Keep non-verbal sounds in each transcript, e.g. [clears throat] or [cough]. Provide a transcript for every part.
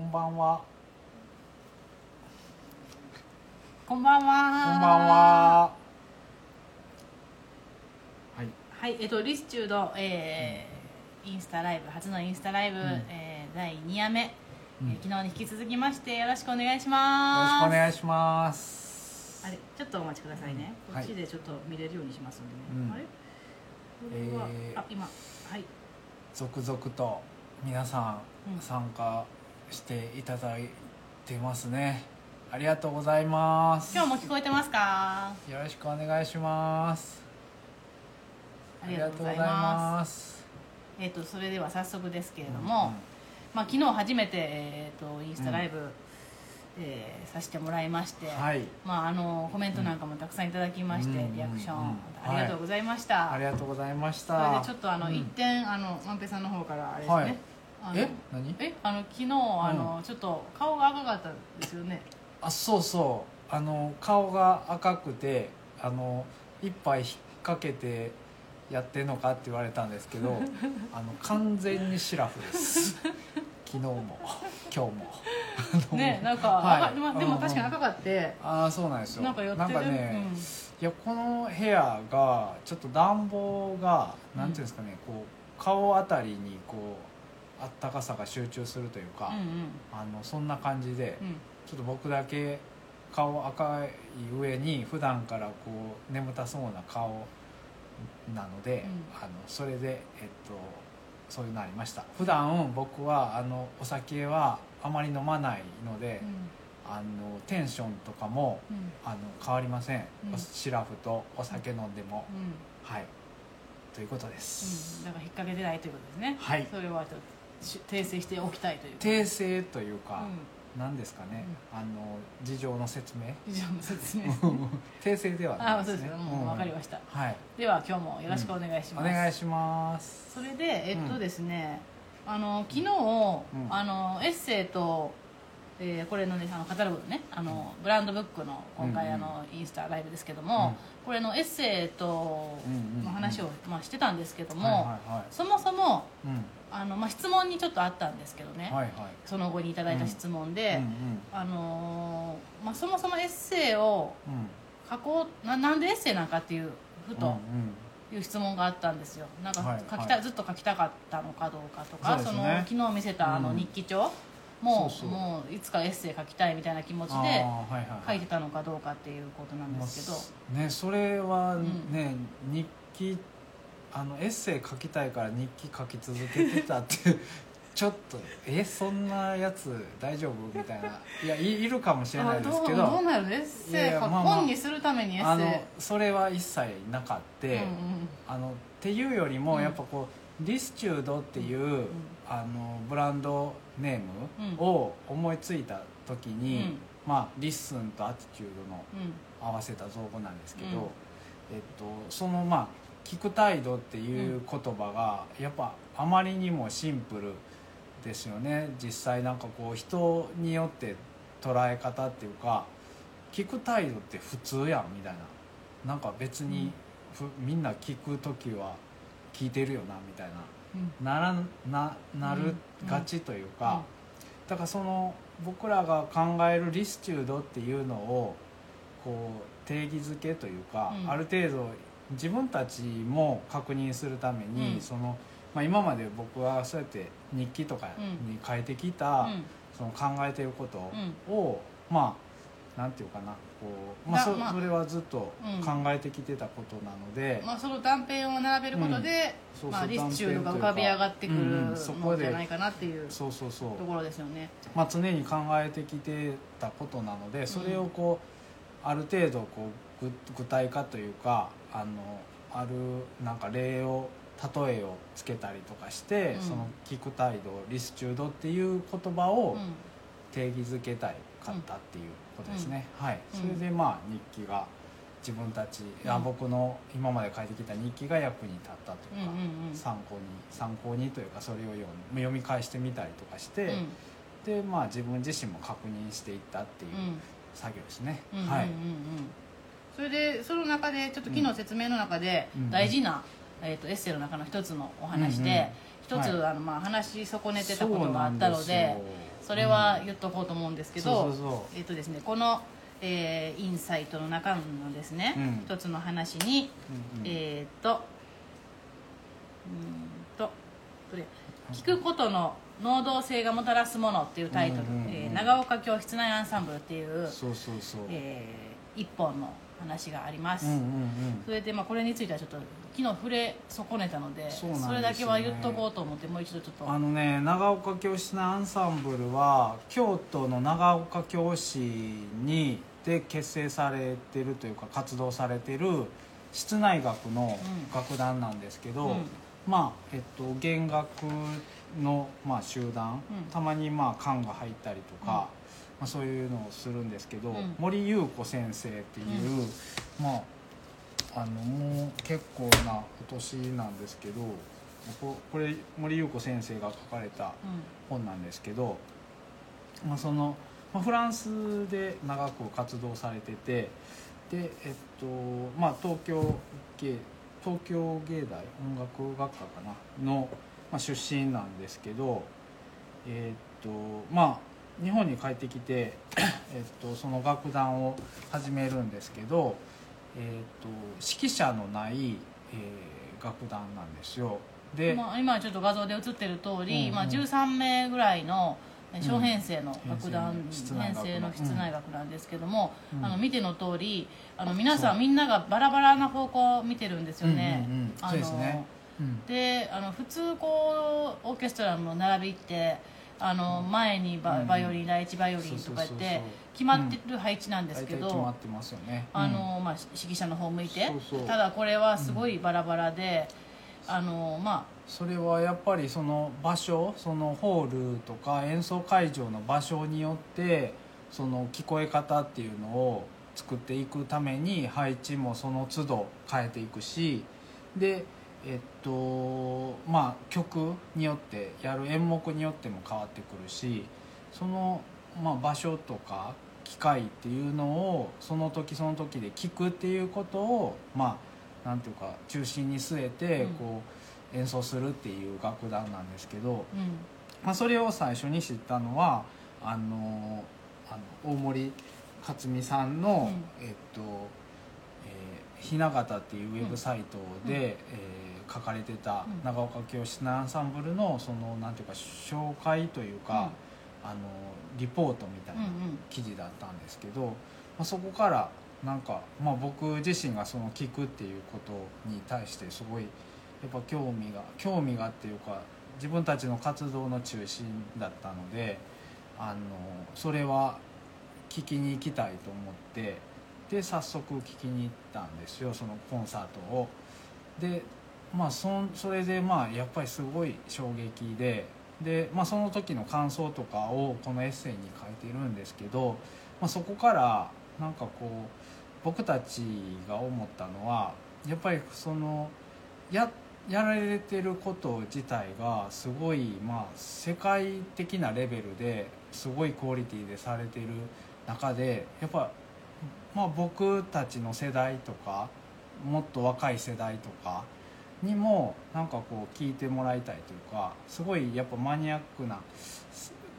こんばんはこんばんは。こんばん。ははいはい、えっとリスチュード、えーインスタライブ初のインスタライブ、んえー第2夜目、うんえー昨日に引き続きましてよろしくお願いしよろします。くお願いしますあれちょっとお待ちくださいね。うんこっちでちょっと見れるようにしますんでね。うんあれ？これは、えーあ今はい。続々と皆さうんん参加していただいてますね。ありがとうございます。今日も聞こえてますか？よろしくお願いします。ありがとうございます。す。えっ、とそれでは早速ですけれども、まあ昨日初めてえっ、とインスタライブ、えーさせてもらいまして、はい。まああのコメントなんかもたくさんいただきまして、うんリアクション、うんうんありがとうございました。ありがとうございましそれたでちょっとあの、うん。一点あの万平さんの方からあれですね。はいえ？何？え？あの昨日あの、ちょっと顔が赤かったんですよね。あそうそう。あの顔が赤くてあの一杯引っ掛けてやってんのかって言われたんですけど [laughs] あの完全にシラフです。[laughs] 昨日も今日も。あ [laughs] のねなんか、はい。赤まあでもうん確かに赤かって、ああそうなんですよ。なんか寄ってる。ね、いやこの部屋がちょっと暖房がなんていうんですかね、こう顔あたりにこうあったかさが集中するというか、うん、うん。うんあのそんな感じで、うん。ちょっと僕だけ顔赤い上に普段からこう眠たそうな顔なので、うん。あのそれでえっとそういうのありました。普段僕はあのお酒はあまり飲まないので、あのテンションとかもうん。うんあの変わりません、うん。シラフとお酒飲んでも、うん。はい。ということです、うん、だから引っ掛けてないということですね。はい。それはちょっと。し訂正しておきたいという。訂正というか、う何ですかね、あの事情の説明ん。以上の説明。[laughs] 訂正ではないあ、そうですか。もうわかりましした。たはいでは今日もよろしくお願いしおます。願いしますそれでえっとうんですね、あの昨日、んあのエッセイと、えーこれのねあのカタログのねあのブランドブックの今回、あのインスタライブですけども、これのエッセイとの話を、まあ、してたんですけども、そもそもうん。あの、まあ、質問にちょっとあったんですけどね、その後にいただいた質問で、あのーまあ、そもそもエッセイをうん。書こうななんでエッセイなんかっていうふという質問があったんですよ。なんかはい書きた、はいずっと書きたかったのかどうかとかそ,、の昨日見せたあのうん。日記帳もそうもういつかエッセイ書きたいみたいな気持ちではいはいはい。書いてたのかどうかっていうことなんですけど、ねそれはん。ね、日記あのエッセイ書きたいから日記書き続けてたって [laughs] ちょっとえそんなやつ大丈夫みたいな。いやいいるかもしれないですけど。あどうどうなる？エッセイいやいや書まあまあ。本にするためにエッセイ。それは一切なかって、うんうんあのっていうよりも、うんやっぱこう listude っていう、あのブランドネーうん。ムを思いついた時に、うん。まあ listen と attitude のうん。合わせた造語なんですけど、うんえっと、そのまあ聞く態度っていう言葉がやっぱあまりにもシンプルですよね。実際なんかこう人によって捉え方っていうか聞く態度って普通やんみたいな。なんか別にふ、みんな聞く時は聞いてるよなみたいな。うんならななるがちというか、だからその僕らが考えるリスチュードっていうのをこう定義づけというか、うん。ある程度自分たちも確認するために、うん。そのまあ、今まで僕はそうやって日記とかに書いてきた、うん。その考えてることを、まあなんていうかなこう、まあそなまあそれはずっとうん考えてきてたことなので、まあ、その断片を並べることで、そうそうまあ、リスチュードが浮かび上がってくるうんうんそこでのじゃないかなっていうそうそうそう。ところですよね。まあ、常に考えてきてたことなのでそれをこう、ある程度こう具具体化というかあのあるなんか例を例えをつけたりとかして、うん。その聞く態度リスチュードっていう言葉をうん。定義づけたいかったっていうことですね、はい。うん。それでまあ日記が自分たち、あうん。僕の今まで書いてきた日記が役に立ったというか、うんうんうん。参考に参考にというかそれを読み読み返してみたりとかして、うん。でまあ自分自身も確認していったっていううん。作業ですね、うんはい、うんうん。うんそれでその中でちょっと昨日説明の中でうん大事な、えー、とエッセイの中の一つのお話うんうん。で一つ、はい。あのまあ話し損ねてたことがあったのでそそれは言っとこうと思うんですけど、えっ、とですねこの、えーインサイトの中のですね、うん。一つの話に、うんうん。えっ、とうーんとこれ聞くことの能動性がもたらすものっていうタイトル、うんうんうん。えー長岡教室内アンサンブルっていう、そうそうそう、えー一本の話があります、うんうんうん。それでまあこれについてはちょっと昨日触れ損ねたのでね。れだけは言っとこうと思ってもう一度ちょっと。あのね長岡教師のアンサンブルは京都の長岡教師にで結成されてるというか活動されてる室内楽の楽団なんですけど、うん。まあえっと弦楽の、まあ、集団、うん。たまにまあ管が入ったりとか、まあ、そういうのをするんですけど、うん。森優子先生っていう、まああのもう結構なお年なんですけどここれ森優子先生が書かれた本なんですけど、まあ、その、まあ、フランスで長く活動されててでえっとまあ東京芸東京芸大音楽学科かなの、まあ、出身なんですけどえっとまあ日本に帰ってきて、[coughs] えっと、その楽団を始めるんですけど、えっと、指揮者のない、えー楽団なんですよ。で、まあ、今ちょっと画像で映ってる通り、うんうん。まあ、13名ぐらいの小編成の楽団、編成の室内編楽成の室内楽なんですけども、うん。あの見ての通りあの皆さんみんながバラバラな方向を見てるんですよね。うんうんうん。あのそうですね。うん。であの普通こうオーケストラの並びってあの前にバうん。バイオリン第一バイオリンとか言って決まってる配置なんですけ大体決まどってますよね。あの、まあ、指揮者の方向いてただこれはすごいバラバラで、あのまそれはやっぱりその場所そのホールとか演奏会場の場所によってその聞こえ方っていうのを作っていくために配置もその都度変えていくしでえっとまあ曲によってやる演目によっても変わってくるしその、まあ、場所とか機会っていうのをその時その時で聞くっていうことをまあなんていうか中心に据えてうん。こう演奏するっていう楽団なんですけど、あ、うん、まあ、それを最初に知ったのはあのあの大森克美さんの、うえっとえーひな形っていうウェブサイトで、うん。えー書かれてたうん。長岡教室のアンサンブルのそのなんていうか紹介というか、あのリポートみたいなうんうん。記事だったんですけど、まあ、そこからなんか、まあ、僕自身がその聞くっていうことに対してすごいやっぱ興味が興味がっていうか自分たちの活動の中心だったのであのそれは聞きに行きたいと思ってで早速聞きに行ったんですよそのコンサートを。でまあそそれでまあやっぱりすごい衝撃でで、まあ、その時の感想とかをこのエッセイに書いてるんですけど、まあ、そこからなんかこう僕たちが思ったのはやっぱりそのややられてること自体がすごいまあ世界的なレベルですごいクオリティでされてる中でやっぱまあ僕たちの世代とかもっと若い世代とかにもなんかこう聞いてもらいたいというかすごいやっぱマニアックな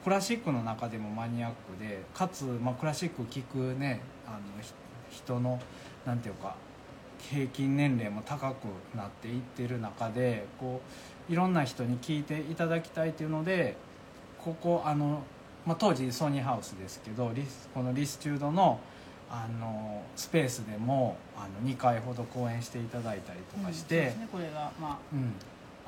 クラシックの中でもマニアックでかつ、まあ、クラシック聴くねあの人のなんていうか平均年齢も高くなっていってる中でこういろんな人に聞いていただきたいというのでここあの、まあ、当時ソニーハウスですけどこのリスチュードのあのスペースでもあの2回ほど公演していただいたりとかしてうんそうです、ね、これが、まあ、うん。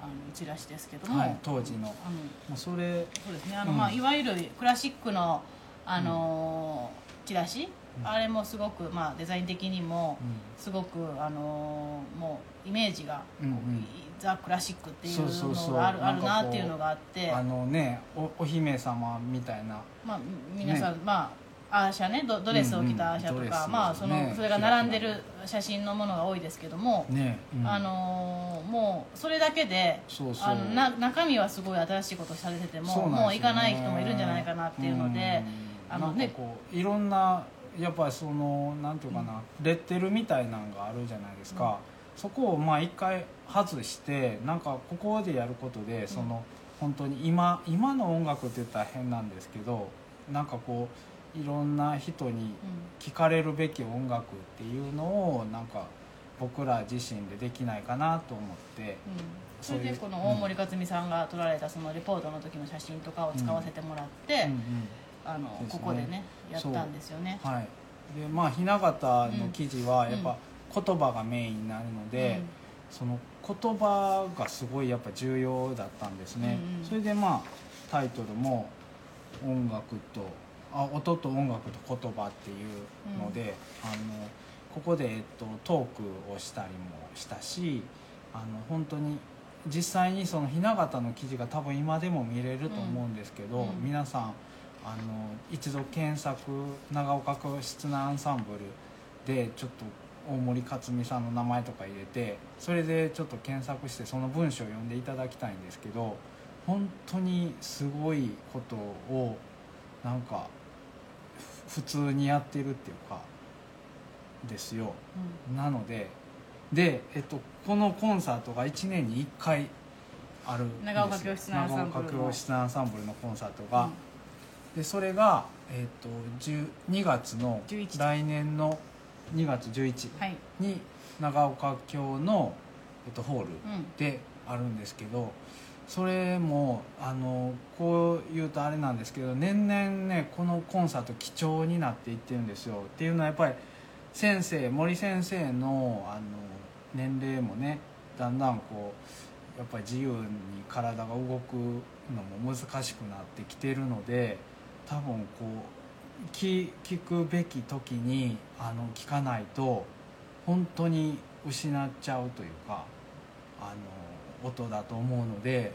あのチラシですけども、はい当時の。あのもうそれそうですね。あの、うん。まあ、いわゆるクラシックの、あのーチラシ、うん。あれもすごく、まあ、デザイン的にもすごく、あのーもうイメージが、うんうん。ザ・クラシックっていうのがあるあるなっていうのがあって。あのねおお姫様みたいな。まあ、皆さん、まあアーシャねドドレスを着たアーシャとか、うんうんまあその、ね。それが並んでる写真のものが多いですけども、ね、うん。あのーもうそれだけであのな中身はすごい新しいことされててもね。もう行かない人もいるんじゃないかなっていうので、うん。あのね。いろんなやっぱりそのなんていうかな、レッテルみたいなのがあるじゃないですか、そこをまあ一回外してなんかここでやることでその、本当に今今の音楽って言ったら変なんですけどなんかこういろんな人に聴かれるべき音楽っていうのをなんか僕ら自身でできないかなと思ってうん。それでこの大森克美さんが撮られたそのレポートの時の写真とかを使わせてもらって、うんうんあのここでねやったんですよね。はい。でまあ雛形の記事はやっぱ言葉がメインになるので、その言葉がすごいやっぱ重要だったんですね、うんうん。それでまあタイトルも「音楽とあ音と音楽と言葉」っていうので、あのここで、えっと、トークをしたりもしたしあの本当に実際にその雛形の記事が多分今でも見れると思うんですけど、うん。うん皆さんあの一度検索長岡教室のアンサンブルでちょっと大森克美さんの名前とか入れてそれでちょっと検索してその文章を読んでいただきたいんですけど本当にすごいことをなんかふ普通にやってるっていうかですよ。うん。なのでで、えっと、このコンサートが1年に1回あるんですよ。長岡教室のアンサンブルの。長岡教室のアンサンブルのコンサートが、でそれが、えっと、10 2月の11来年の2月11はい、に長岡京の、えっと、ホールうん。であるんですけどそれもあのこう言うとあれなんですけど年々ねこのコンサート貴重になっていってるんですよ。っていうのはやっぱり先生森先生のあの年齢もねだんだんこうやっぱり自由に体が動くのも難しくなってきてるので多分こう聞聞くべき時にあの聞かないと本当に失っちゃうというかあの音だと思うので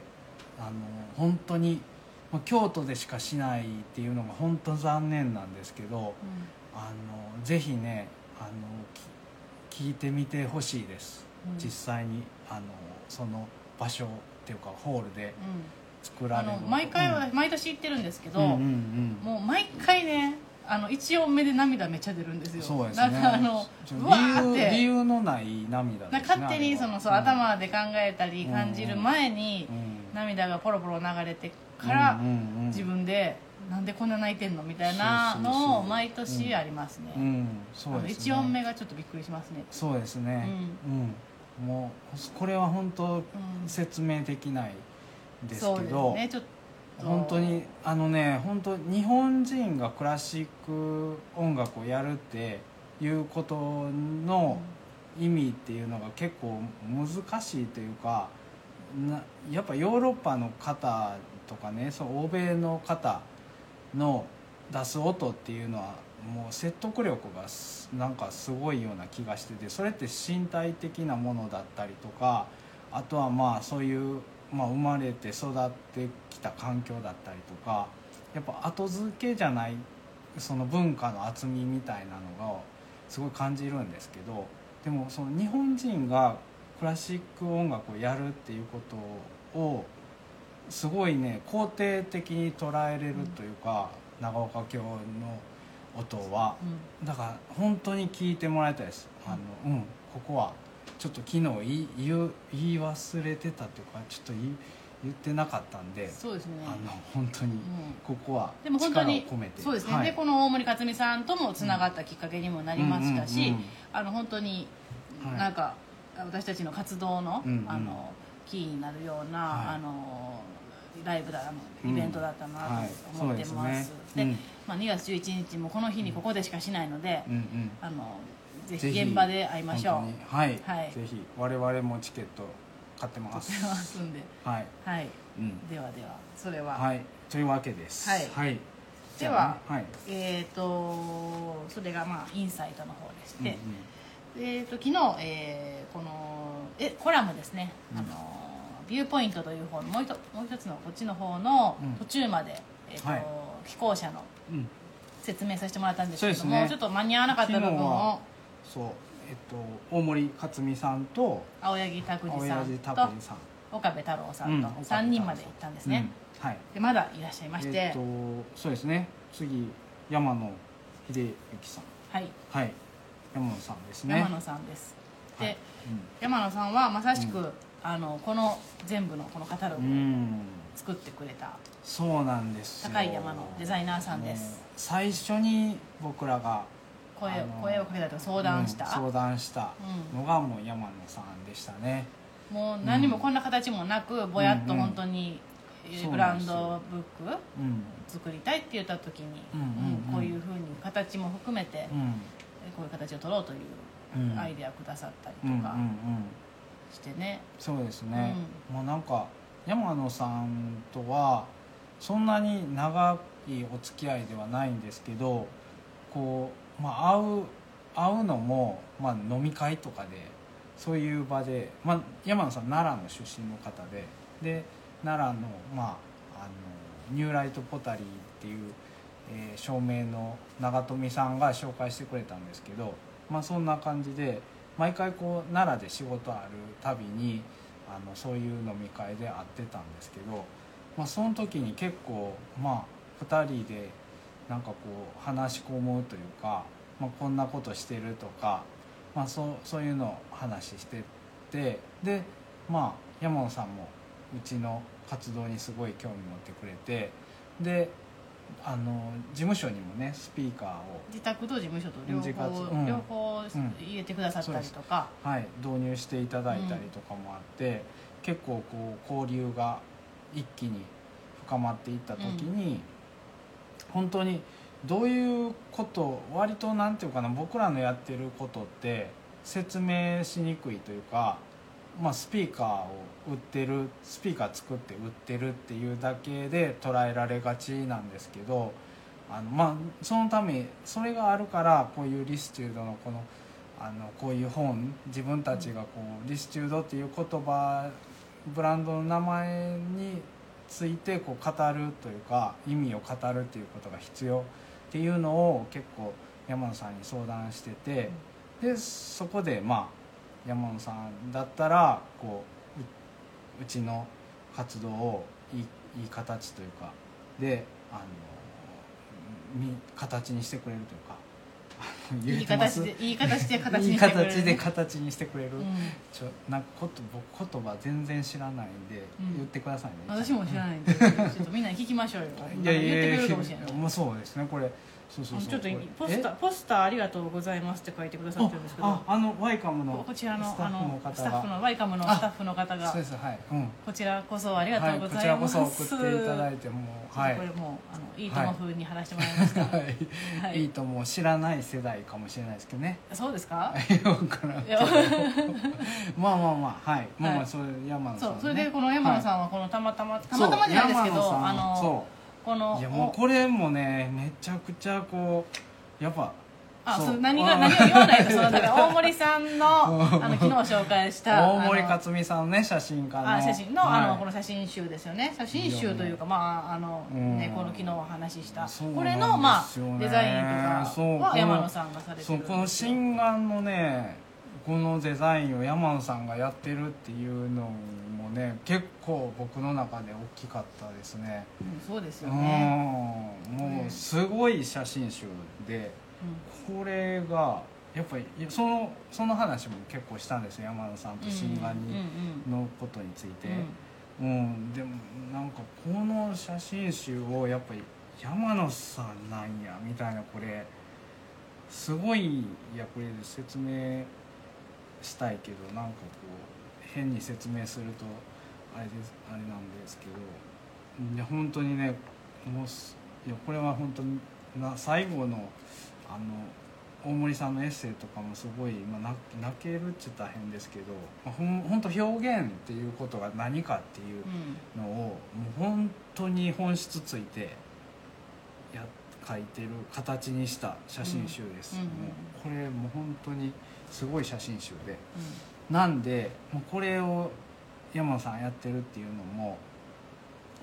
あの本当にまあ京都でしかしないっていうのが本当残念なんですけどあのぜひねあのき聞いてみてほしいです、うん。実際にあのその場所っていうかホールでうん。作られるあの毎回は、うん。毎年行ってるんですけど、うんうんうん。もう毎回ねあの一音目で涙めっちゃ出るんですよ。そうですね。なんかあのうわーっ理由理て由のない涙ですね勝手にそのそう、頭で考えたり感じる前にうんうん。涙がポロポロ流れてから、うんうんうん。自分でなんでこんな泣いてんのみたいなのを毎年ありますね、うん。そうですね。一音目がちょっとびっくりしますね。そうですね。うん、もうこれは本当うん。説明できないですそうですけど、ね。ちょっと本当にあのね本当日本人がクラシック音楽をやるっていうことの意味っていうのが結構難しいというかなやっぱヨーロッパの方とかねそう欧米の方の出す音っていうのはもう説得力がすなんかすごいような気がしててそれって身体的なものだったりとかあとはまあそういう、まあ、生まれて育ってきた環境だったりとかやっぱ後付けじゃないその文化の厚みみたいなのがすごい感じるんですけどでもその日本人がクラシック音楽をやるっていうことをすごいね肯定的に捉えれるというか、長岡京の音は。うん。だから本当に聞いてもらいたいです。あのうんここはちょっと昨日言い言い忘れてたというかちょっと言い言ってなかったんでそうですね。あの本当にうんここはでも本当力をに込めて。そうですね、はい。でこの大森克美さんともつながったきっかけにもなりましたし、あの本当にはい。なんか私たちの活動の,、うんうん。あのキーになるような、はい。あのライブだイベントだったなはいと思ってます,、でまあ、2月11日もこの日にここでしかしないので、あのぜぜひひ現場で会いましょう。はい、はい。ぜひ我々もチケット買ってま撮ってすますんで。はい、はい。うん、ではではそれは、はい。というわけです。はい。い、じでははい。えっ、とそれがまあインサイトの方でして、うんえー、と昨日、えーこのえコラムですね、うん。あのビューポイントという方のもう一もう一つのこっちの方のうん。途中まで、えーとはい。寄稿者のうん。うん説明させてもらったんですけども、ね。ちょっと間に合わなかった部分をそうえっと大森克美さんと青柳拓青司さん柳と岡部太郎さうんん。と3人まで行ったんですね、うんはい。でまだいらっしゃいまして、えっとそうですね。次山野秀幸さん。はい。はい。山野さんですね。山野さんです、で、はい山野さんはまさしく、あのこの全部のこのカタロうグをん。作ってくれた。そうなんですよ。高い山のデザイナーさんです。最初に僕らが声声をかけたとか相談した、うん相談した。のがもう山野さんでしたね、もう何もこんな形もなくぼやっと本当にブランドブックうん。作りたいって言った時に、うんうんうん。うんこういうふうに形も含めて、こういう形を取ろうといううん。アイデアくださったうんうんりとかうん。してね、そうですね、もうなんか山野さんとはそんなに長いお付き合いではないんですけどこう、まあ、会う会うのも、まあ、飲み会とかでそういう場で、まあ、山野さん奈良の出身の方でで奈良の,、まあ、あのニューライトポタリーっていう、えー照明の長富さんが紹介してくれたんですけど、まあ、そんな感じで毎回こう奈良で仕事あるたびにあのそういう飲み会で会ってたんですけど、まあ、その時に結構まあ2人でなんかこう話し込むというか、まあ、こんなことしてるとか、まあ、そうそういうのを話しててでまあ山野さんもうちの活動にすごい興味持ってくれてであの事務所にもねスピーカーを自宅と事務所と両自方、活うん。両方入れてくださったりとか、はい、導入していただいたりとかもあって、結構こう交流が一気に深まっていった時に、本当にどういうこと割となんていうかな僕らのやってることって説明しにくいというか、まあ、スピーカーを売ってるスピーカー作って売ってるっていうだけで捉えられがちなんですけどあの、まあ、そのためそれがあるからこういうリスチュードのこのあのこういう本自分たちがこうリスチュードっていう言葉ブランドの名前についてこう語るというか意味を語るっていうことが必要っていうのを結構山野さんに相談しててでそこでまあ山野さんだったらこうううちの活動をいいいい形というかであのみ形にしてくれるというかいい形でいい形で形いいにしてくれる、形で形にしてくれる、うん。ちょなんかこと僕言葉全然知らないんで、うん。言ってくださいね。私も知らないんで [laughs] ちょっとみんなに聞きましょうよ。いやいやいや言ってくれるかもしれない。まあそうですね。これそうそうそう。ちょっとポスターポスターありがとうございますって書いてくださってるんですけど。あのワイカムのこちらのスタッフのあの方スタッフがのワイカムのスタッフの方が。そうですはい、うん。こちらこそありがとうごはい、こちらざいます、こそ送っていただいてもうはい。これもうあのいいとも風に話してもらいました、[laughs] は、はい。いいいともう知らない世代かもしれないですけどね。そうですか？分からんけど。[laughs] まあまあまあはい。まあまあそれ山野さん、ね、そうそれでこの山野さんはこのたまたまたまたまじゃないですけどあのそこのういやもうこれもねめちゃくちゃこうやっぱあそう。何が何を言わないとそのだから [laughs] 大森さんの [laughs] あの昨日紹介した大森克美さんね写真家のあ写真の,、はい。あのこの写真集ですよね。写真集というかまああの、うん。ねこの昨日お話しした。そうこれのまあデザインとかは山野さんがされてそうるこの心眼のねこのデザインを山野さんがやってるっていうのもね結構僕の中で大きかったですね。うんそうですうんよね、もうすごい写真集でこれがやっぱりそのその話も結構したんですよ山野さんと心眼にうんのことについて。うん。うん、でもなんかこの写真集をやっぱり山野さんなんやみたいなこれすごいいやこれ説明したいけどなんかこう変に説明するとあれですあれなんですけどいや本当にねもうすいやこれは本当にな最後のあの大森さんのエッセイとかもすごい、まあ、泣泣けるっちゃ大変ですけど、まあ、ほん本当表現っていうことが何かっていううんのをもう本当に本質ついてや書いてる形にした写真集です、うんうん。もうこれもう本当にすごい写真集で。うなんでもうこれを山野さんやってるっていうのも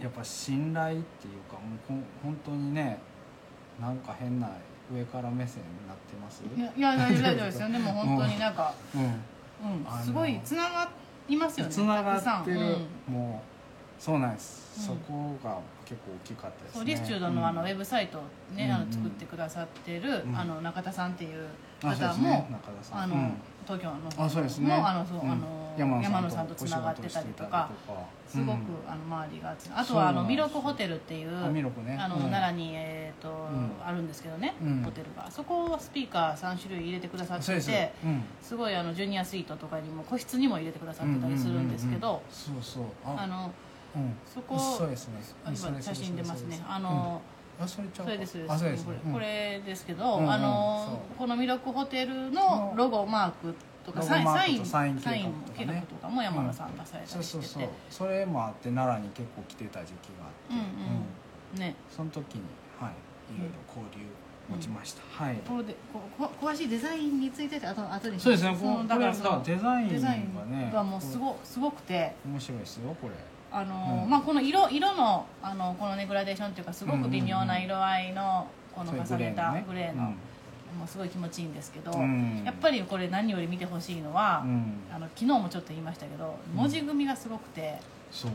やっぱ信頼っていうかもう本当にねなんか変な上から目線になってます？んいやいや大丈夫ですよでも本当になんか、うんうんすごいつながりますよねつながってるうんもうそうなんです、うんそこが結構大きかったですね。リスチュードのあのウェブブサイトをね、うんあの作ってくださってる、うん。あの中田さんっていう方も、あのうん。東京のあそうですね。もあのそう、うん。あの山山野さんとつながってたりとかすごく、うんあの周りがあとはあのそうなんです。ミロクホテルっていうあの、うん。奈良に、えーとん。あるんですけどね、うん。ホテルが。そこはスピーカー3種類入れてくださっててうん。すごいあのジュニアスイートとかにも個室にも入れてくださってたりするんですけど、そうそう。ああのうんそこそうですね。あ今写真出ますね。あの、あそれちゃうです。これ,、ですけど、あのこのミロクホテルのロゴマークとかロサインサインサイン計画とかも山野さんがされたそうそうりしてて、そうそれもあって奈良に結構来てた時期があって。ね。その時にはい。いろいろ交流持ちました、はい。これでここ詳しいデザインについててあと後にそうですね。このだからデザインがデザイねンがもうすごすごくて。面白いですよこれあの、うん。まあ、この色色のあのこのねグラデーションっていうかすごく微妙な色合いのこの重ねたグレーのもうすごい気持ちいいんですけど、うん。やっぱりこれ何より見てほしいのは、うん。あの昨日もちょっと言いましたけど文字組みがすごくて、そう。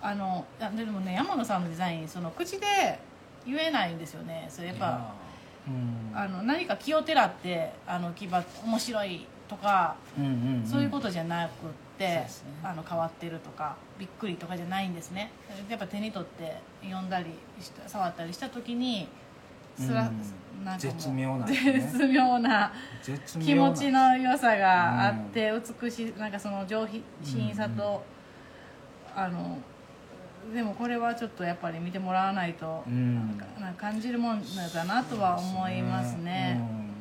あのでもね山野さんのデザインその口で言えないんですよね。それやっぱあの何か気をてらってあの牙面白いとか、うんうんん。そういうことじゃなくね。あの変わってるとかびっくりとかじゃないんですね。やっぱ手に取って読んだり触ったりした時にすら、うん。なんか絶妙なね。絶妙な気持ちの良さがあうん。って、美しいなんかその上品さと、あのでもこれはちょっとやっぱり見てもらわないと、うん。なんか感じるもんだなとは思いますね。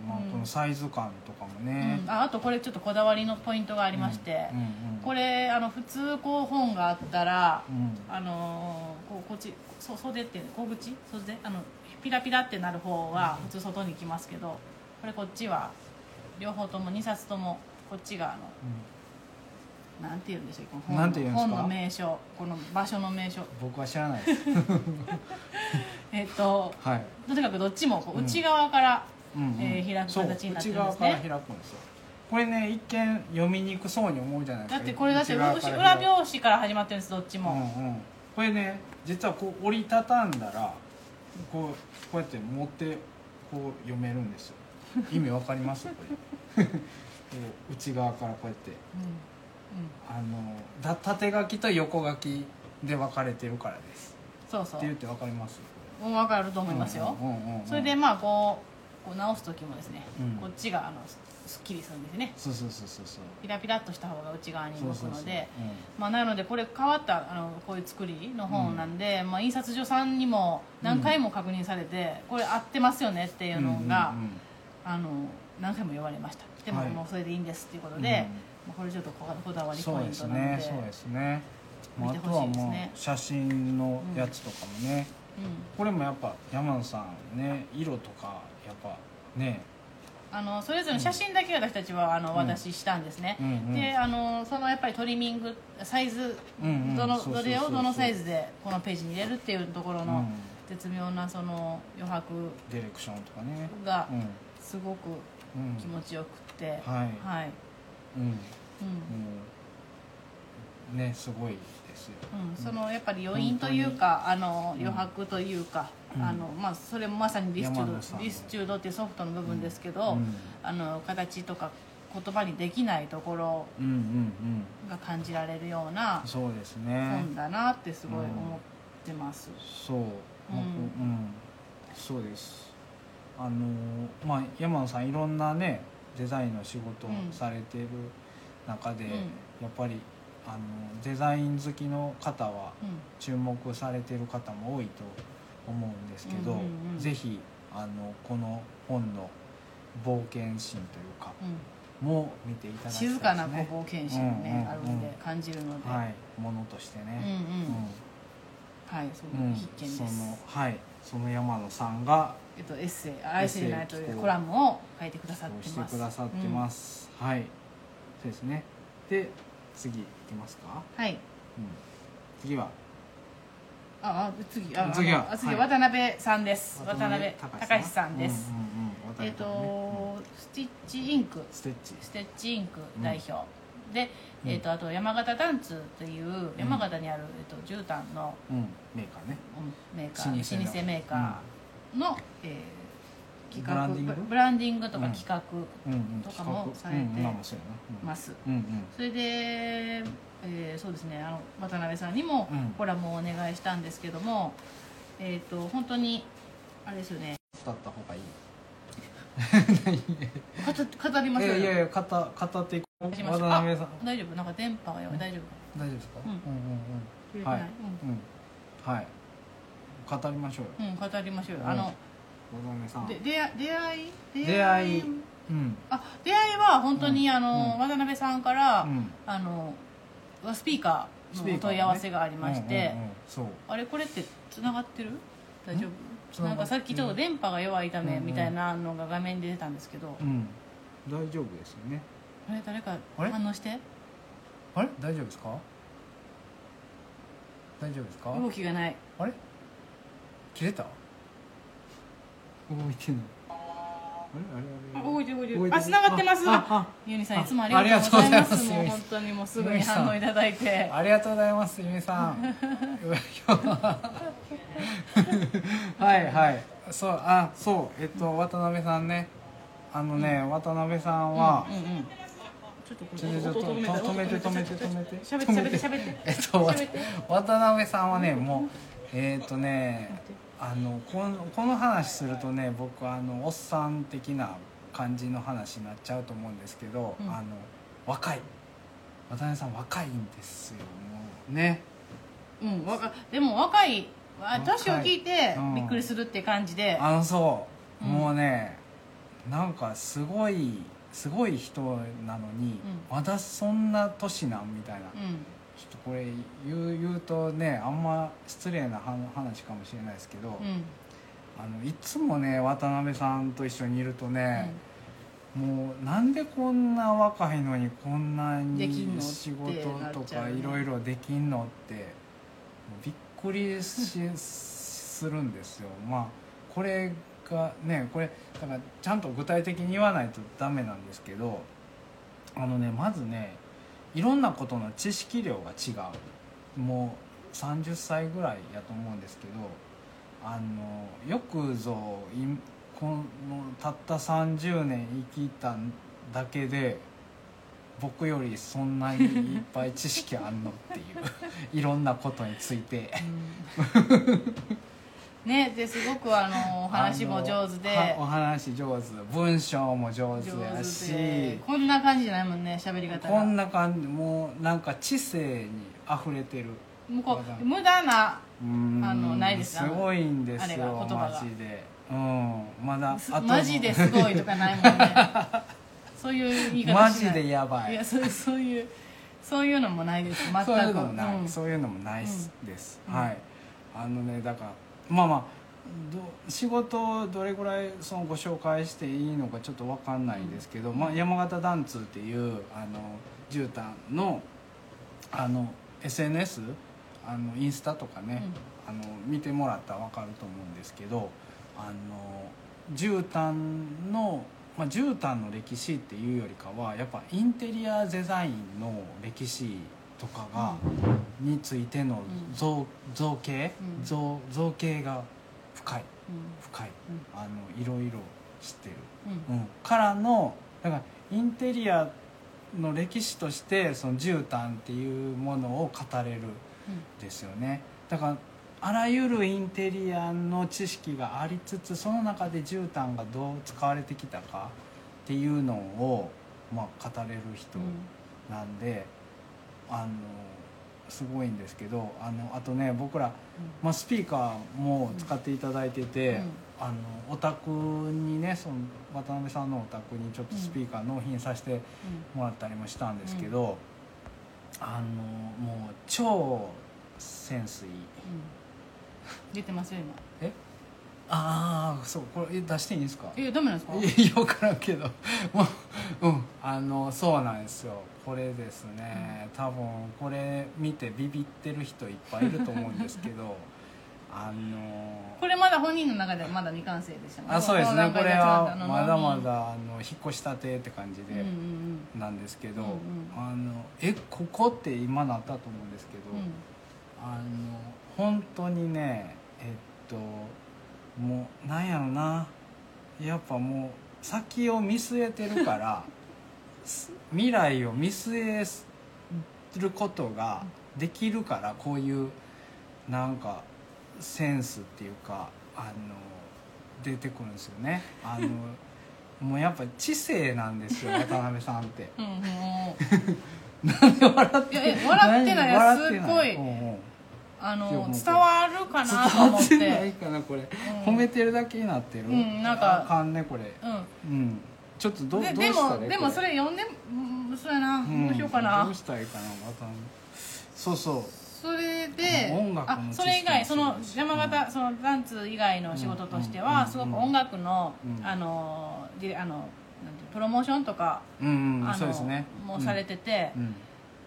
うんまあうん。このサイズ感とかもうねん。ああとこれちょっとこだわりのポイントがありまして、うんうんこれあの普通こう本があったら、うん。あのーこうこっちそ袖っていうの小口？袖？あのピラピラってなる方は普通外に来ますけどこれこっちは両方とも2冊ともこっちがあのなんて言うんでしょうこの本本の名称。この場所の名称。僕は知らないです。[laughs] [laughs] えっとはい。とにかくどっちもこううん。内側から、うんうんえー開く形になってるん内ですね側から開くんですよ。これね一見読みにくそうに思うじゃないですか。だってこれだって裏表紙から始まってるんですどっちも、うんうん、これね実はこう折りたたんだらこうこうやって持ってこう読めるんですよ。意味わかります？これ。[laughs] 内側からこうやって。うん。うん。あのだ縦書きと横書きで分かれてるからです。そうそう。って言って分かります？もう分かると思いますよ、うんうんうんうん。それでまあこうこう直す時もですね、うん。こっちがあのすすっきりするんですね。そうそうそうそうそう。ピラピラっとした方が内側に向くのでなのでこれ変わったあのこういう作りの本なんで、まあ、印刷所さんにも何回も確認されて、これ合ってますよねっていうのが、うんうんうんあの何回も言われました。でもはい。もうそれでいいんですっていうことうん。で、まあこれちょっとここだわりポインそうですトなのでねそうですね。まああ見てほしとはいもうですね写真のやつとかもね、うん。これもやっぱ山野さんね色とかやっぱね。あのそれぞれの写真だけ私たちはあの、ん。私したんですね、うんうんであのそのやっぱりトリミングサイズうんうん。どのそうそうそうそう。どれをどのサイズでこのページに入れるっていうところのうん。絶妙なその余白ディレクションとかね。がうん。すごくうん気持ちよくって、はい。はい。うん。うん。もうねすごいですよ。うん、そのやっぱり余韻というかあのうん余白というか、うんあのまあ、それもまさにリスチュードリスチュードっていうソフトの部分ですけど、うん。あの形とか言葉にできないところが感じられるようなそうですね。本だなってすごい思ってます、そう、うん、うん、そうです。あのまあ山野さんいろんなねデザインの仕事をうんされてる中で、うん。やっぱりあのデザイン好きの方はうん。注目されてる方も多いと思うんですけど、うんうんうんぜひあのこの本の冒険心というかうん。も見ていただきたいですね。静かな冒険心がね、うんうんうん。あるので感じるので、はいものとしてうんね、うん。はいそううん。必見です、はいその山野さんがえっと、エッセイ「愛せれない」というコラムを書いてくださってます。てくださってます、はい。そうですね。で次いきますか、うんはい。うん、次はああ次あ次はあ次はい。渡辺さんです。渡辺隆さん。です、うんうんえっ、辺さん。ねとスティッチインク。ステッチ。ステッチインク代表、で、えー、とあと山形ダンツという山形にある、えー、と絨毯のうん。メーカーね。うんメーカー。老舗メーカー。の、えー企画。ブランディング？とかうん。企画うんうんとかもされてます、うん。うん。それで、えーそうですね。あの渡辺さんにもうん。コラムをお願いしたんですけども、えっ、と本当にあれですよね。語った方がいい。語語りますよいやいやいや語語っていこう。渡辺さん。あ大丈夫？なんか電波が弱い。大丈大丈夫ですか？うん。うん夫はいうん。うん。うん。はい。語りましょうよ。うん、語りましょうよ、うん。あの渡辺さん。で出会出会い？出会い。うん。あ出会いは本当に、うん。あの、うん。渡辺さんから、うん。あのスピーカーのお問い合わせがありまして、うんうんうんあれこれってつながってる？大丈夫？なんかさっきちょっと電波が弱いためうんうん。みたいなのが画面で出たんですけど、うん。大丈夫ですよね。あれ誰か反応して。あれ？大丈夫ですか？大丈夫ですか？動きがない。あれ？切れた？動いてんの。あれあれあれあ動いあ繋がってます。ああユニさんあいつもありがとうございます。もう本当にもうすぐに反応いただいて。ありがとうございますゆみさん。[laughs] はいはい。そうあそう。えっと渡辺さんね。あのね、渡辺さんは、ちょっとこちょちょちょと止めて止めて止めて喋って喋って喋って。[laughs] えっと渡辺さんはねもうえっとねあのこのこの話するとね僕あのおっさん的な感じの話になっちゃうと思うんですけど、うん。あの若い。渡辺さん若いんですよもうね。うんわかでも若い年を聞いてうん。びっくりするって感じで、あのそう、うん。もうねなんかすごいすごい人なのに、うん。まだそんな年なんみたいな、うんちょっとこれ言う言うとねあんま失礼な話話かもしれないですけど、うん。あのいつもね渡辺さんと一緒にいるとね、もうなんでこんな若いのにこんなに仕事とかいろいろできんの？ってびっくりし [laughs] するんですよ。まあこれがねこれだからちゃんと具体的に言わないとダメなんですけどあのねまずねいろんなことの知識量が違う。もう30歳ぐらいやと思うんですけどあのよくぞいこのたった30年生きただけで僕よりそんなにいっぱい知識あんのっていう [laughs] いろんなことについて [laughs] ねですごくあのお話も上手で。お話上手文章も上手やし。で。こんな感じじゃないもんね喋り方が。こんな感じもうなんか知性に溢れてる。もうこう無駄なうん。あのないですすごいんですあれよが言葉が。マジで。うん。まだすあとマジですごいとかないもんね。[laughs] そういう言い方マしない。ジでやばい。いやそうそういうそういうのもないです。全く。そういうのもない、うん。そういうのもないです、です。うん。はい。あのねだからまあまあど仕事をどれぐらいそのご紹介していいのかちょっと分かんないですけど、まあ、山形ダンツっていうあの絨毯のあの SNS あのインスタとかね、あの見てもらったら分かると思うんですけどあの絨毯の、まあ、絨毯の歴史っていうよりかはやっぱインテリアデザインの歴史とかが、についてのうん。造造形、うん。造造形が深い。うん。深い、あのいろいろ知ってる、うん。うん、からのだからインテリアの歴史としてその絨毯っていうものを語れるですよね。だからあらゆるインテリアの知識がありつつその中で絨毯がどう使われてきたかっていうのを、まあ、語れる人なんで、あのすごいんですけどあのあとね僕ら、まあ、スピーカーも使っていただいてて、うん。あのお宅にねその渡辺さんのお宅にちょっとスピーカー納品させてもらったりもしたんですけど、あのもう超センスいい出てますよ今。え？ああそうこれえ出していいんですか？えダメなんですか？いや分からんけど。も [laughs] ううん。あのそうなんですよ。これですね、多分これ見てビビってる人いっぱいいると思うんですけど。[laughs] あのこれまだ本人の中ではまだ未完成でしたもんあそうですね。これはまだまうんだあの引っ越したてって感じでなんですけど、うんうん。あのえここって今なったと思うんですけど、うん。あの本当にねえっともうなんやろな。やっぱもう先を見据えてるからす [laughs] 未来を見据えることができるからこういうなんかセンスっていうかあの出てくるんですよね。あの [laughs] もうやっぱ知性なんですよ渡辺さんって。うんうん。[laughs] なんで笑ってい笑ってない。笑ってすっごい。うんうんあの伝わるか伝なと思っわってないてかなこれ、ん。褒めてるだけになってる、うんなんかあかんねこれ。ううん。ちょっとどんでどうでもしたらいいでもそれ読んでうんそうやな。うん。どうしようかな。どうしたらいいかなまた。そうそう。それで音楽のあそれ以外もその山形そのダンツ以外の仕事としてうんはすごく音楽のうん。あのであのなんていうプロモーションとかうんうん。あのそうですね。もうされててうん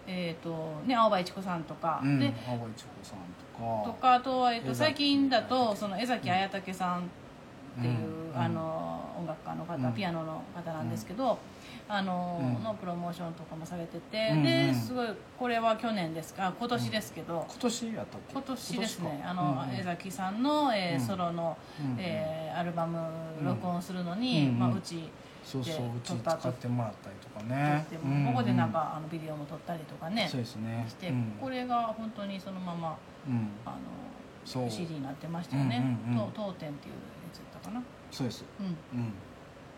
えっとね青葉一子さんとか。うんで青葉一子さんとか。とかあとは、えっと、最近だとその江崎綾武さんっていう、うんあの音楽家の方、うん。ピアノの方なんですけど、あのうん。のプロモーションとかもされてて、ですごいこれは去年ですか？今年ですけど、今年やったっけ？今年ですね。今あの、江崎さんの、えーうん。ソロの、うんえーアルバム録音するのに、うん。まあ、うちそうそうでうち使ってもらったりとか撮ねここでなんかあのビデオも撮ったりとかねそうですね。して、うん。これが本当にそのままうん。あのそう。CD になってましたよね。うんう当店っていうやつやったかな、そうです。うん。うん。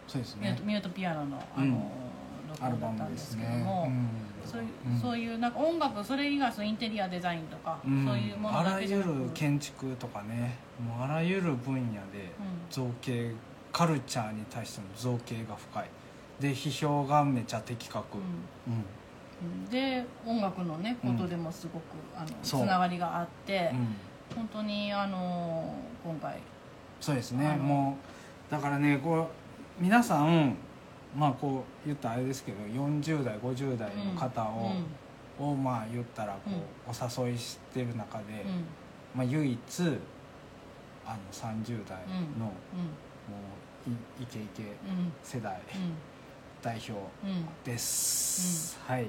そうですね。ミュートピアノのあの、アル音だったんでバムですすけども、そういううん。そういうなんか音楽それ以外そのインテリアデザインとか、うん。そういうものあらゆだけじゃなく。る建築とかねもうあらゆる分野で造形カルチャーに対しての造形が深い。で批評がめちゃ的確。うん。うん。うんで音楽のねことでもすごく、あのつながりがあって、うん。本当にあの今回。そうですね。もうだからねこう皆さんまあこう言ったらあれですけど40代50代の方を,、をまあ言ったらこう、お誘いしてる中で、うん。うんまあ、唯一あの30代の、イケイケうん。世代代表うん。うん。です、はい。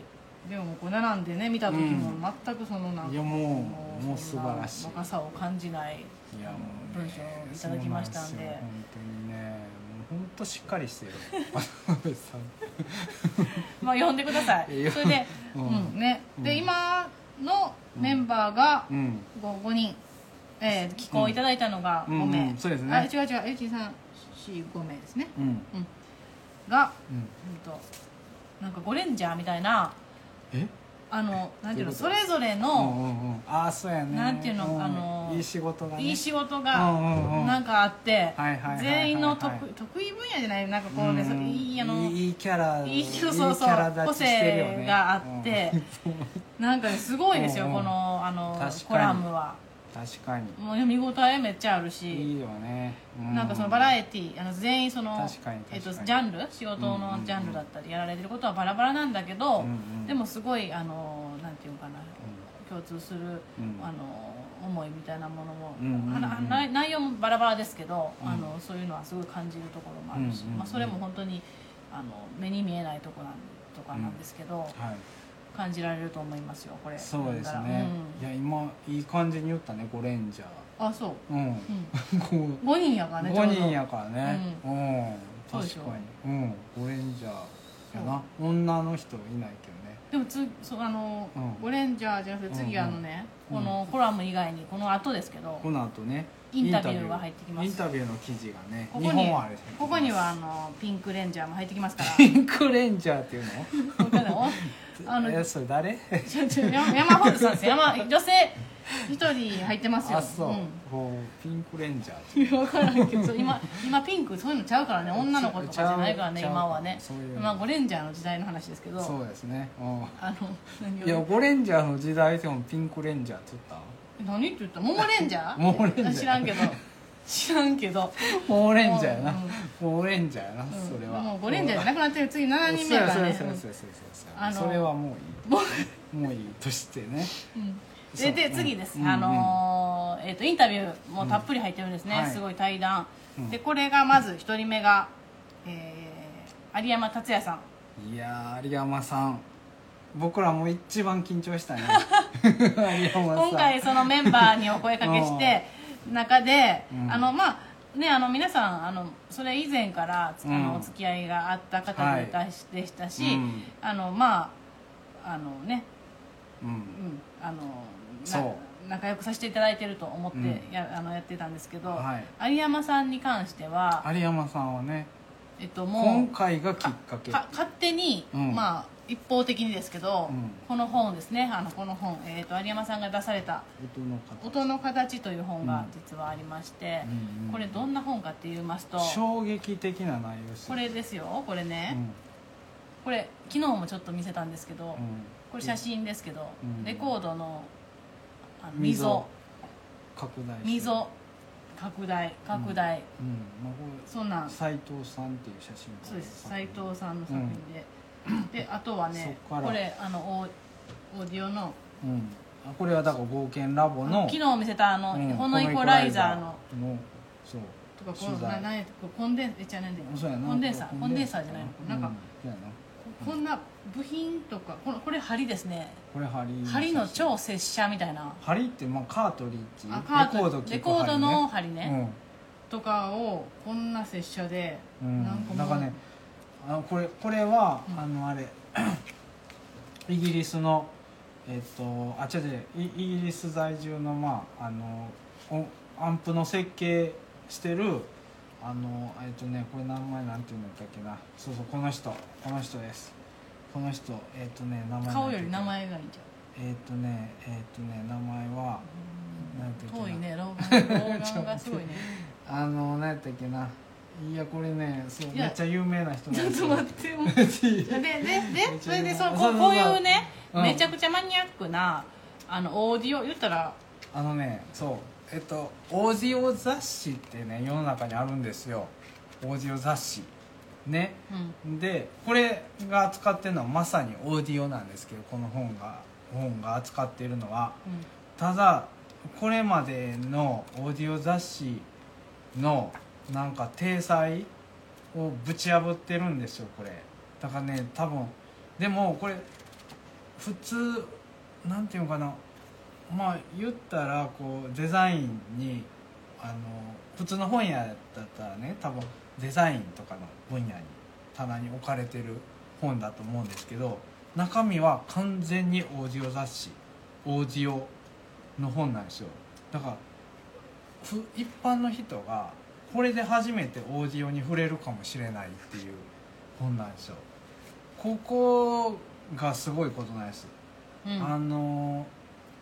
でもこう並んでね見た時も全くそのなんかいやもうもう素晴らしい。若さを感じないいやもう、ね、文章をいただきましたんで。本当にねもう本当しっかりしてるまあ読んでください。それで、ううんんね。で、うん。今のメンバーがうん。5 5人、えー、寄稿いただいたのが5名、うんうん。そうですね。あ違う違う。1 2 3 4 5名ですね。うん。が、うん。うんとなんかゴレンジャーみたいなえ？あのなんていうのそれぞれうんのうんうん。ああそうやね。なんていうのん。あのいい仕事がね。いい仕事うんがうんうん。なんかあってはいはいはいはいはい。全員の得得意分野じゃないなんかこうねそいいあのいいいいキャラいいそうそう個性があってなんかねすごいですようんうん。このあの確かに。コラムは確かに。もう見応えめっちゃあるいしいよね、うなんかそのバラエティーあの全員その確かにえっとジャンル？仕事のジャンルだったりやられてることはバラバラなんだけどうんうん。でもすごいあのなんていうのかな共通するうん。あの思いみたいなものも、うんうんうん。内内容もバラバラですけど、うん。あのそういうのはすごい感じるところもあるし、うんうんうん。まあ、それも本当にあの目に見えないところなんとかなんですけど、はい感じられると思いますよこれ。そうです読んだら。ね、いや今いい感じに言ったねゴレンジャうんあそう、ーうん。うん、[laughs] こう5人やからねちょう5ど人やからね。うん、そうでしょ。確かに。うん。ゴレンジャーやな。女の人いないけどね。でもつそうあの、うん。ゴレンジャーじゃなくて次うんうんあのね、うん。このコラム以外にこの後ですけど、この後ねインタビューが入ってきます。インタビューの記事がねここにここにはあのピンクレンジャーも入ってきますから。ピンクレンジャーっていうの？[laughs] あのえそれ誰？山山ホールさんです山女性一人入ってますよ。あそう、うピンクレンジャー分からんけど今今ピンクそういうのちゃうからね。女の子とかじゃないからね今はね。まあゴレンジャーの時代の話ですけど。そうですね。うん。あの何いやをゴレンジャーの時代でもピンクレンジャーって言っ何って言ったモモレンジャー？[laughs] モモレンジャー。あ知らんけど。知らんけど。たモーレンジャーやな。うん。モーレンジャーやな、うん。それは。もうゴレンジャーじゃなくなってる。次7人目やからねそうやそそそそれはもういい。もう。いいとしてね。うん。でで次です、うん。あのーえー、とインタビューもたっぷり入ってるんですね、うん。はい。すごい対談、うん。でこれがまず1人目が、えー有山達也さん。いやー有山さん僕らも一番緊張したね [laughs] 今回そのメンバーにお声かけして中で、うん。あのまあねあの皆さんあのそれ以前からあうん。のお付き合いがあった方はいででしたし、うん。あのまああのね。うん。うん。あの仲良くさせていただいてると思ってうん。や,、あのやってたんですけど、はい。有山さんに関しては、有山さんはねえっと、今もう回がきっかけ。か勝手に、うん。まあ一方的にですけど、うん。この本ですね。あのこの本、えっと有山さんが出された音の「形。音の形」という本がうん。実はありまして、うんうんこれどんな本かって言いますと衝撃的な内容です。これですよ。これね、うん。これ昨日もちょっと見せたんですけど、うん。これ写真ですけど、うん。レコードのあの溝。溝。拡大溝。拡大。拡大、うん。まあこそんなん。れ斎藤さんっていう写真家そうです。斉藤さんの作品で、であとはねこれあのオーディオの。うん。あこれはだから冒険ラボの。昨日見せたあの、うん。ホノイコライザーの。のそう。とかこ取材。うななんやこうコンデンコンデンサー。コンデンサー。じゃないの？なんか、うんそうやな。こんな部品とかこのこれ針ですね。これ針。針の超接写みたいな。針ってまあカートリッジ。あカートレコード聞くレコードの針針ね、とかをこんな接写で、うん、なんかねあのこれこれは、うんあのあれ [clears throat] イギリスのえっとあ違う違うイイギリス在住のまああのおアンプの設計してるあのえっとねこれ名前なんていうんだったっけな。そうそうこの人この人です。この人えっとね名前顔より名前がいいじえっとねえっとね名前はなんてゃんいう遠いね老眼老眼がすごいね。[laughs] あの何やったっけないやこれねそういやめっちゃ有名な人ちょっと待ってもう [laughs] でででそれでそそうこういうね、うん。めちゃくちゃマニアックなあのオーディオ言ったら。あのねそうえっとオーディオ雑誌ってね世の中にあるんですよ。オーディオ雑誌。ね。うん。でこれが扱ってるのはまさにオーディオなんですけどこの本が本が扱っているのは。ただこれまでのオーディオ雑誌のなんか体裁をぶち破ってるんですよこれ。だからね多分でもこれ普通なんていうのかな。まあ言ったらこうデザインにあの普通の本屋だったらね多分デザインとかの分野に棚に置かれてる本だと思うんですけど中身は完全にオーディオ雑誌オーディオの本なんですよ。だから一般の人がこれで初めてオーディオに触れるかもしれないっていう本なんですよ。ここがすごいことなんです、うん。あの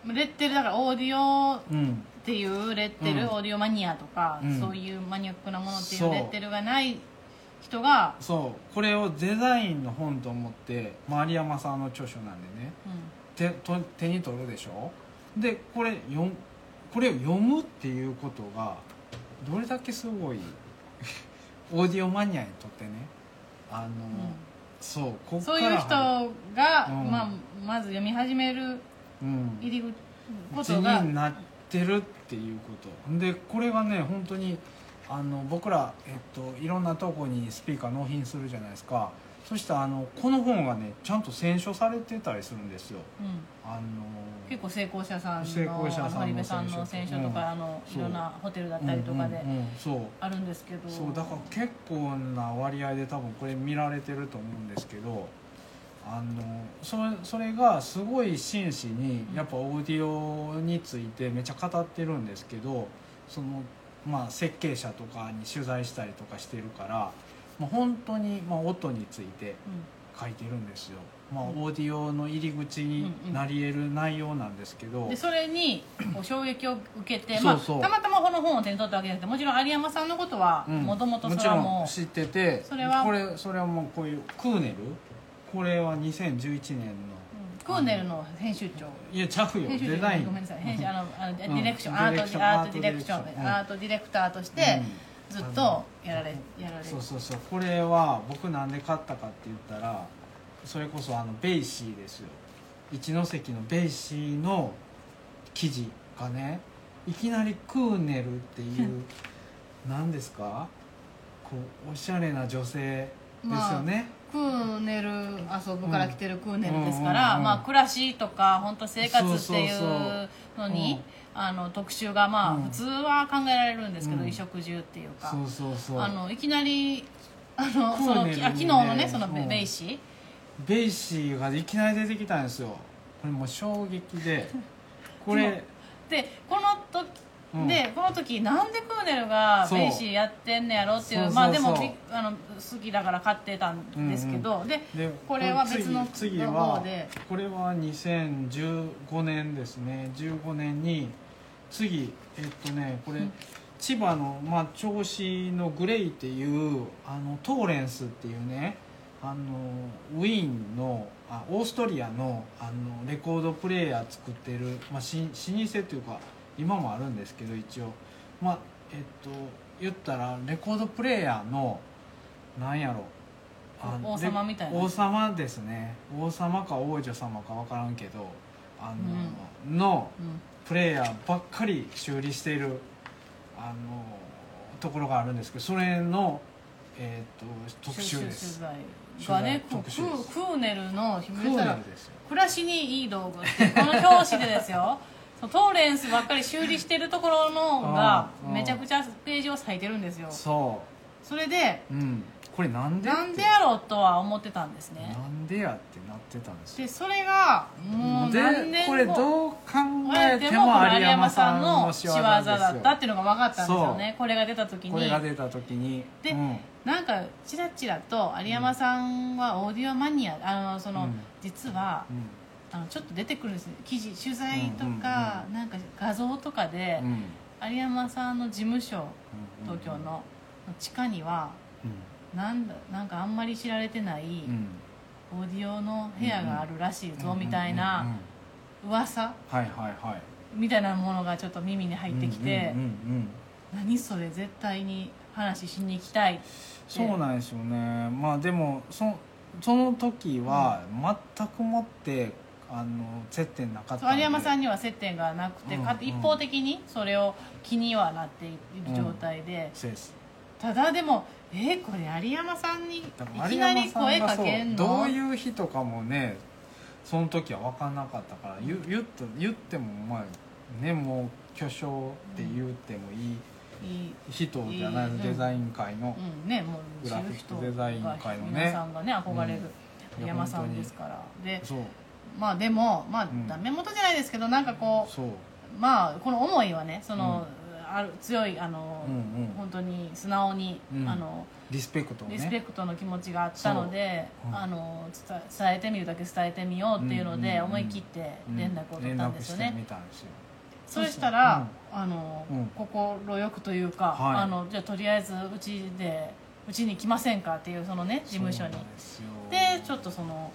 レッテルだからオーディオっうんていうレッテル、うん。オーディオマニアとか、うん。そういうマニアックなものっていそう。うレッテルがない人が、そう。これをデザインの本と思って丸山さんの著書なんでね。手と手に取るでしょ。でこれ読んこれを読むっていうことがどれだけすごい？オーディオマニアにとってね。あの、そうこっそういう人が、うん。まあ、まず読み始める入り口こ口とが。になってるっていうこと。でこれがね本当にあの僕ら、えっと、いろんなとこにスピーカー納品するじゃないですかそしたらあのこの本がねちゃんと選書されてたりするんですよ。うん。あの結構成功者さん成功者さんのさんの選手とか、うんあのいろんなホテルだったりとかでそう。あるんですけど、そうだから結構な割合で多分これ見られてると思うんですけどあのそれそれがすごい真摯にやっぱオーディオについてめっちゃ語ってるんですけどそのまあ設計者とかに取材したりとかしてるから、まあ、本当にまあ音について書いてるんですよ。まあ、うん。オーディオの入り口になり得る内容なんですけど、でそれに衝撃を受けてまあ、たまたまこの本を手に取ったわけじゃなくてもちろん有山さんのことはうん。もともとそれはもん知っててそれはこれそれはもうこういうクーネル？これは2011年のう、うん。クーネルの編集長。いやちゃうよ。デザイン。ごめんなさい。編集あのあのデうん。ィレクション、デアートディレクション。アートディレクション。うんアートディレクターとしてずっとやられやられそうそうそう。これは僕なんで買ったかって言ったらそれこそあのベイシーですよ。一関のベイシーの記事がねいきなりクーネルっていう [laughs] 何ですか？こうおしゃれな女性ですよね、食う寝る遊ぶから来てるクーネルですからまあ暮らしとか本当生活っていうのにあの特集がまあうん。普通は考えられるんですけど、うん。衣食住っていうか。そうそうそう。あのいきなりあのそのあ昨日のねそのベ,、うんベイシベイシーがいきなり出てきたんですよ。これもう衝撃で。[laughs] これでこの時、うん。でこの時なんでクーネルがそう。ベイシーやってんねやろっていうそうそうそう。まあでもびあの好きだから買ってたんですけど、ででこれは別の次次のは方で。これは2015年ですね。15年に次えっとねこれ、うん千葉の、まあ、銚子のグレイっていうあのトーレンスっていうねあのウィーンのあオーストリアのあのレコードプレーヤー作ってる、まあ、し老舗というか今もあるんですけど一応。まあえっと言ったらレコードプレーヤーのなんやろ。あ王様みたいな。王様ですね。王様か王女様か分からんけどあの、のうんプレイヤーばっかり修理しているあのところがあるんですけどそれの、えー、と特集です。がねクーネルの暮らしにいい道具ってこの表紙でですよ。[laughs] トーレンスばっかり修理してるところのがうんめちゃくちゃページを割いてるんですよ。そそれでううんこれなんでなんでやろうとは思ってたんですね。なんでやってなってたんですよでそれがもうで何年後。これどう考えてでもも有山山ささんの仕業だったっていうのが分かったんですよね。これが出た時に。これが出た時に。でうん。なんかチラチラと有山さんはオーディオマニアあのその、うん。実はうん。あのちょっと出てくるんですよ。記事取材とうんか、なんか画像とかで、うん。有山さんの事務所うん東京のの地下にはうんなんだなんかあんまり知られてないうん。オーディオの部屋があるらしいぞみたいなうん噂？はいはいはい。みたいなものがちょっと耳に入ってきて何それ絶対に話しに行きたいそうなんですよね。まあでもそその時は全くもってあの接点なかった有山さんにには接点がなくて、かうんうん。一方的にそれを気にはなっている状態で、そうです。ただでもえーこれ有山さんにいきなり声かけんの？どういう人かもねその時は分かんなかったから言言って言ってもまあねもう巨匠って言ってもいい人じゃないうん。デザイン界の、うんねもうグラフィックデザイン界のね。皆さんがね憧れるうん。山さんですから。でまあでもまあん。ダメ元じゃないですけどなんかこそう。うまあこの思いはねその、ある強いあの、うんうん。本当に素直に、うん。あのリスペクトをね。リスペクトの気持ちがあったので、そう。うんあの伝えてみるだけ伝えてみようっていうので、思い切って連絡を取ったんですよね、連絡したら、そうあのうん。快くというか、はい。あのじゃあとりあえずうちでうちに来ませんかっていうそのね事務所に。でちょっとその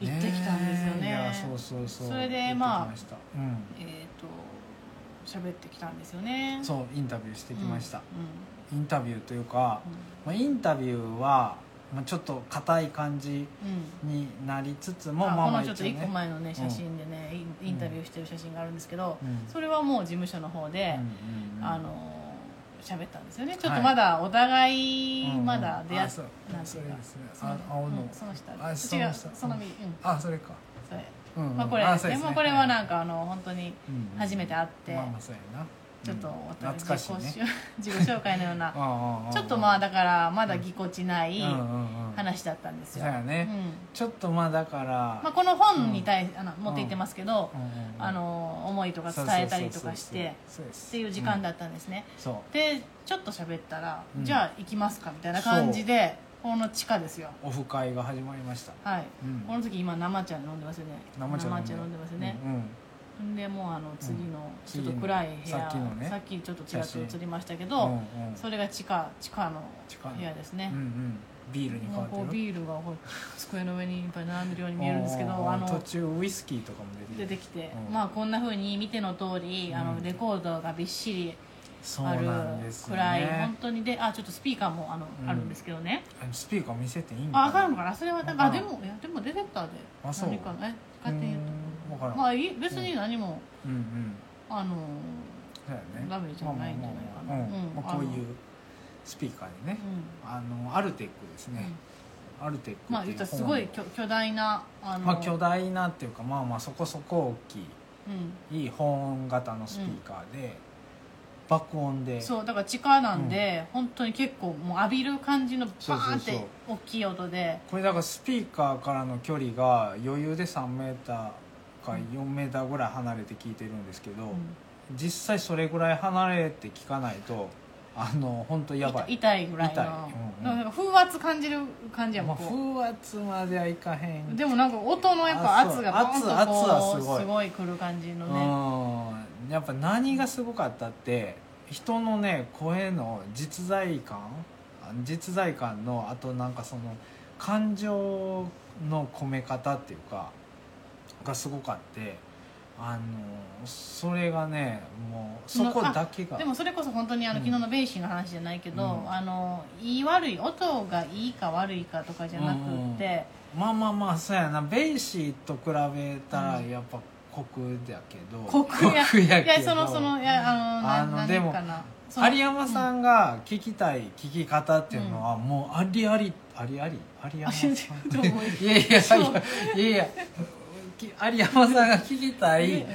行ってきたんですよね。え。いやそうそうそう。それでまあうん。えっ、と喋ってきたんですよね。うそうインタビューしてきました、うインタビューというか、ん。まあ、インタビューは、まあ、ちょっと硬い感じうんうん。になりつつもあまあまあこのちょっと一応ね1個前のね写真でね、インタビューしてる写真があるんですけど、うん。それはもう事務所の方で、うんうんうん。あの喋ったんですよね。ちょっはいとまだお互いまだ出会っうんう。んあそうなんていうか。それですねあ青の。うんその下あその。下その右うん。あそれか、うんうんまあこれですね。でもこれはなんかあの本当にうん初めて会ってまあまあそうやな。ちょっとうんね。[laughs] 自己紹介のような [laughs] ちょっとまあだからまだぎこちない話だったんですよ、そうやね、うん。ちょっとまあだから、まあ、この本に対あの持って行ってますけど、あの思いとか伝えたりとかしてっていう時間だったんですね、でちょっと喋ったら、うん。じゃあ行きますかみたいな感じでこの地下ですよ。オフ会が始まりました。はい、うん。この時今生茶飲んでますよね。生茶飲んで。ますよね、うんうん。んでもうあの次のちょっと暗い部屋、さっきのね。さっきちょっとちらっと映りましたけど、うんうん。それが地下地下の部屋ですね。うん、うん。ビールに変わってる。ビールが机の上にいっぱい並んでるように見えるんですけどあの途中ウイスキーとかも出てきて、うん。まあこんなふうに見ての通り、あうん。のレコードがびっしりあるなんですよ暗い、ね本当に。であちょっとスピーカーもあの、うんあるんですけどね。スピーカー見せていいんああかんなのかな？それはあ。でもいやでもディレクターであそう。何かね勝手にやっ分からん、まあいい別に何も、うんうん。あのそうやね。ダメじゃないんじゃないかな。こういうスピーカーでね。うあのアルテックですん、ね、アルテックまあ言ったらすごい巨巨大なあの、まあ巨大なっていうかまあまあそこそこ大きい。うん。いい保音型のスピーカーで、爆音で。そうだから地下なんで、本当に結構もう浴びる感じのバーンって大きい音で。これだからスピーカーからの距離が余裕で3メーターか4メーターぐらい離れて聞いてるんですけど、うん。実際それぐらい離れて聞かないとあの本当やばい、痛いぐらいの。痛い。うんうん。なんか風圧感じる感じやまあ、もんこう。風圧まではいかへんでもなんか音のやっぱ圧がボンとこうすごい。くる感じのね。うん。やっぱ何がすごかったって人のね声の実在感あ実在感のあとなんかその感情の込め方っていうかがすごかってあのそれがねもうそこだけがでもそれこそ本当にあのうん。昨日のベイシーの話じゃないけど、うん。あのいい悪い音がいいか悪いかとかじゃなくって、まあまあまあそうやな。ベイシーと比べたらうんやっぱコクだけど、コクや。いやそのそのいやあのなあの何でもかな有山さんが聞きたい聞き方っていうのはもうありありありあり？有山さん？あいやいやいやいや有山さんが聞きたいうん。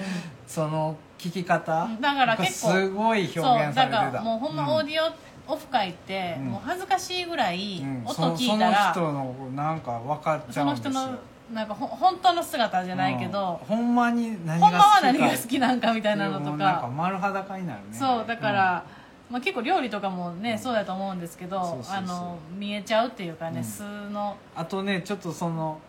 その聞き方？だから結構すごい表現されてた。だからもうほんまオーィディオオフ会って、うん。もう恥ずかしいぐらい音そ聞いたら、その人のなんか分かっちそゃうんですよ。の人のなんかほ本当の姿じゃないけど、うん。ほんまに何ほんまはが好きか何が好きなんかみたいなのともうなんかか丸裸になるね。そうだから、まあ、結構料理とかもね、そうだと思うんですけどあの見えちゃうっていうかね、うん。素の。あとねちょっとその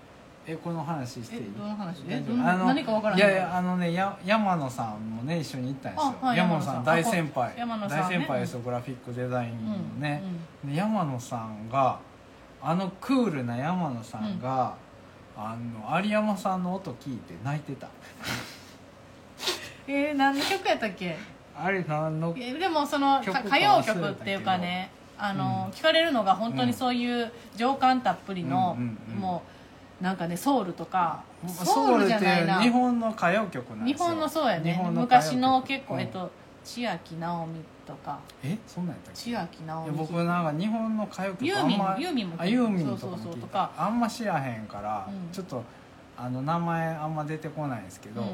えこの話していえいどの話？え大丈夫？どの何かわからないいやいやあのねや山野さんもね一緒に行ったんですよ、あはい山野さん。大先輩。山野さんね。大先輩ですよグラフィックデザインのね、うんで山野さんがあのクールな山野さんが、あの有山さんの音聞いて泣いてた。[laughs] えー、何の曲やったっけ？あれ何のえでもその歌謡曲っていうかねあの、聞かれるのが本当にそういう情感たっぷりの、うんうんうん。もうなんかねソウルとかソソウルじゃないな。日本の歌謡曲なんですよ。日本のそうやね。昔の結構、うん。えっと千秋直美とか。えそんなんやったっけ？千秋直美。僕なんか日本の歌謡曲ユーミンあんまユーミンもあユーミンとかとか。あんま知らへんから、うん。ちょっとあの名前あんま出てこないんですけど、う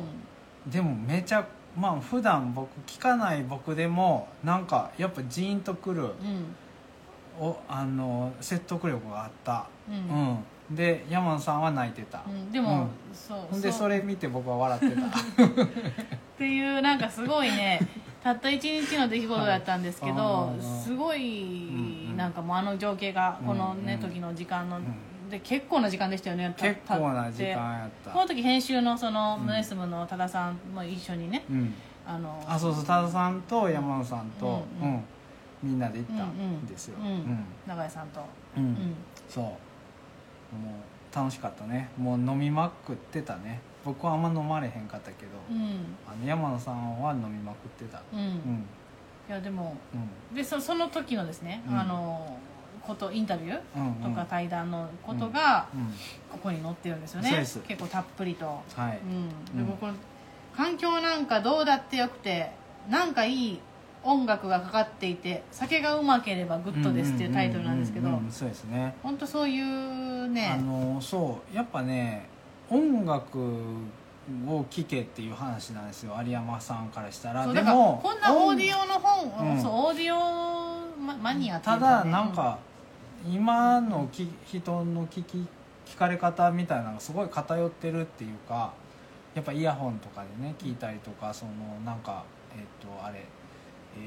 ん。でもめちゃまあ普段僕聞かない僕でもなんかやっぱジーンとくるうん。おあの説得力があった、うん。うん。で山野さんは泣いてた、うん。でも、うん。そうでそれ見て僕は笑ってた。[laughs] っていうなんかすごいねたった一日の出来事だったんですけど、はい。すごいんうん。なんかもうあの情景がこのね、うんうん。時の時間の、ん。で結構な時間でしたよねた結構な時間やった。この時編集のそのうん。ムネスムの多田さんも一緒にねうん。あのあそうそう多田さんと山野さんと、ううん。ん。みんなで行ったうんうん。んですよ、うん。永井さんと、うん。うん。そう。もう楽しかったね。もう飲みまくってたね僕はあんま飲まれへんかったけど、うん。あの山野さんは飲みまくってた。うん。うん。いやでもうん。でそその時のですね、うん。あのことインタビューうんとか対談のことがうん。ここに載ってるんですよね、結構たっぷりと、はい、うん、で環境なんかどうだってよくてなんかいい音楽がかかっていて酒がうまければグッドですっていうタイトルなんですけどそうですね。本当そういうねあのそうやっぱね音楽を聴けっていう話なんですよ有山さんからしたら。でもこんなオーディオの本、うん。そうオーディオママニアっていうただなんか今のき人の聞き聞かれ方みたいなのがすごい偏ってるっていうかやっぱイヤホンとかでね聞いたりとかそのなんかえっ、とあれえ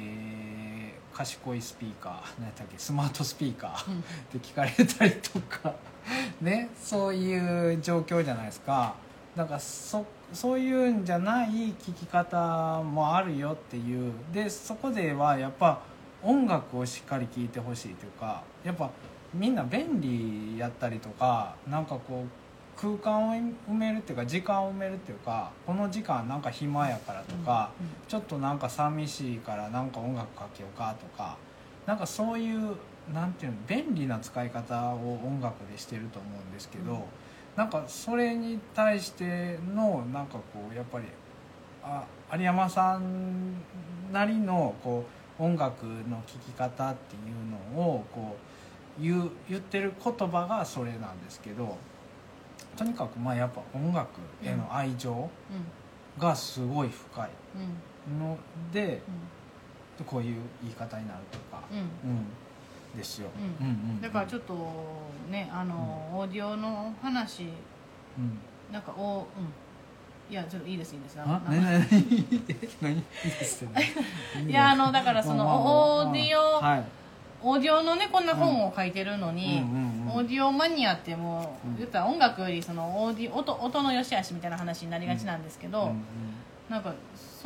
ー賢いスピーカー何やったっけスマートスピーカーうん。で聞かれたりとか [laughs] ねそういう状況じゃないですか。なんかそそういうんじゃない聞き方もあるよっていう。でそこではやっぱ音楽をしっかり聴いてほしいというかやっぱみんな便利やったりとかなんかこう空間を埋めるっていうか時間を埋めるっていうかこの時間なんか暇やからとか、ちょっとなんか寂しいからなんか音楽かけようかとかなんかそういうなんていうの便利な使い方を音楽でしてると思うんですけど、うんなんかそれに対してのなんかこうやっぱりあ有山さんなりのこう音楽の聴き方っていうのをこう言う言ってる言葉がそれなんですけどとにかくまあやっぱ音楽への愛情、うん。がすごい深いうん。のでこういう言い方になるとか、うんうん。うん、ですよ、うん。うんうんだからちょっとねあの、オーディオの話うん。なんかおうん。いやちょっといいですいいです。あ？何何何ですってねいやあのだからそのオーディオはいオーディオのねこんな本を書いてるのに、うんうんうんオーディオマニアってもう、うん言ったら音楽よりそのオーディ音音の良し悪しみたいな話になりがちなんですけど、うんなんか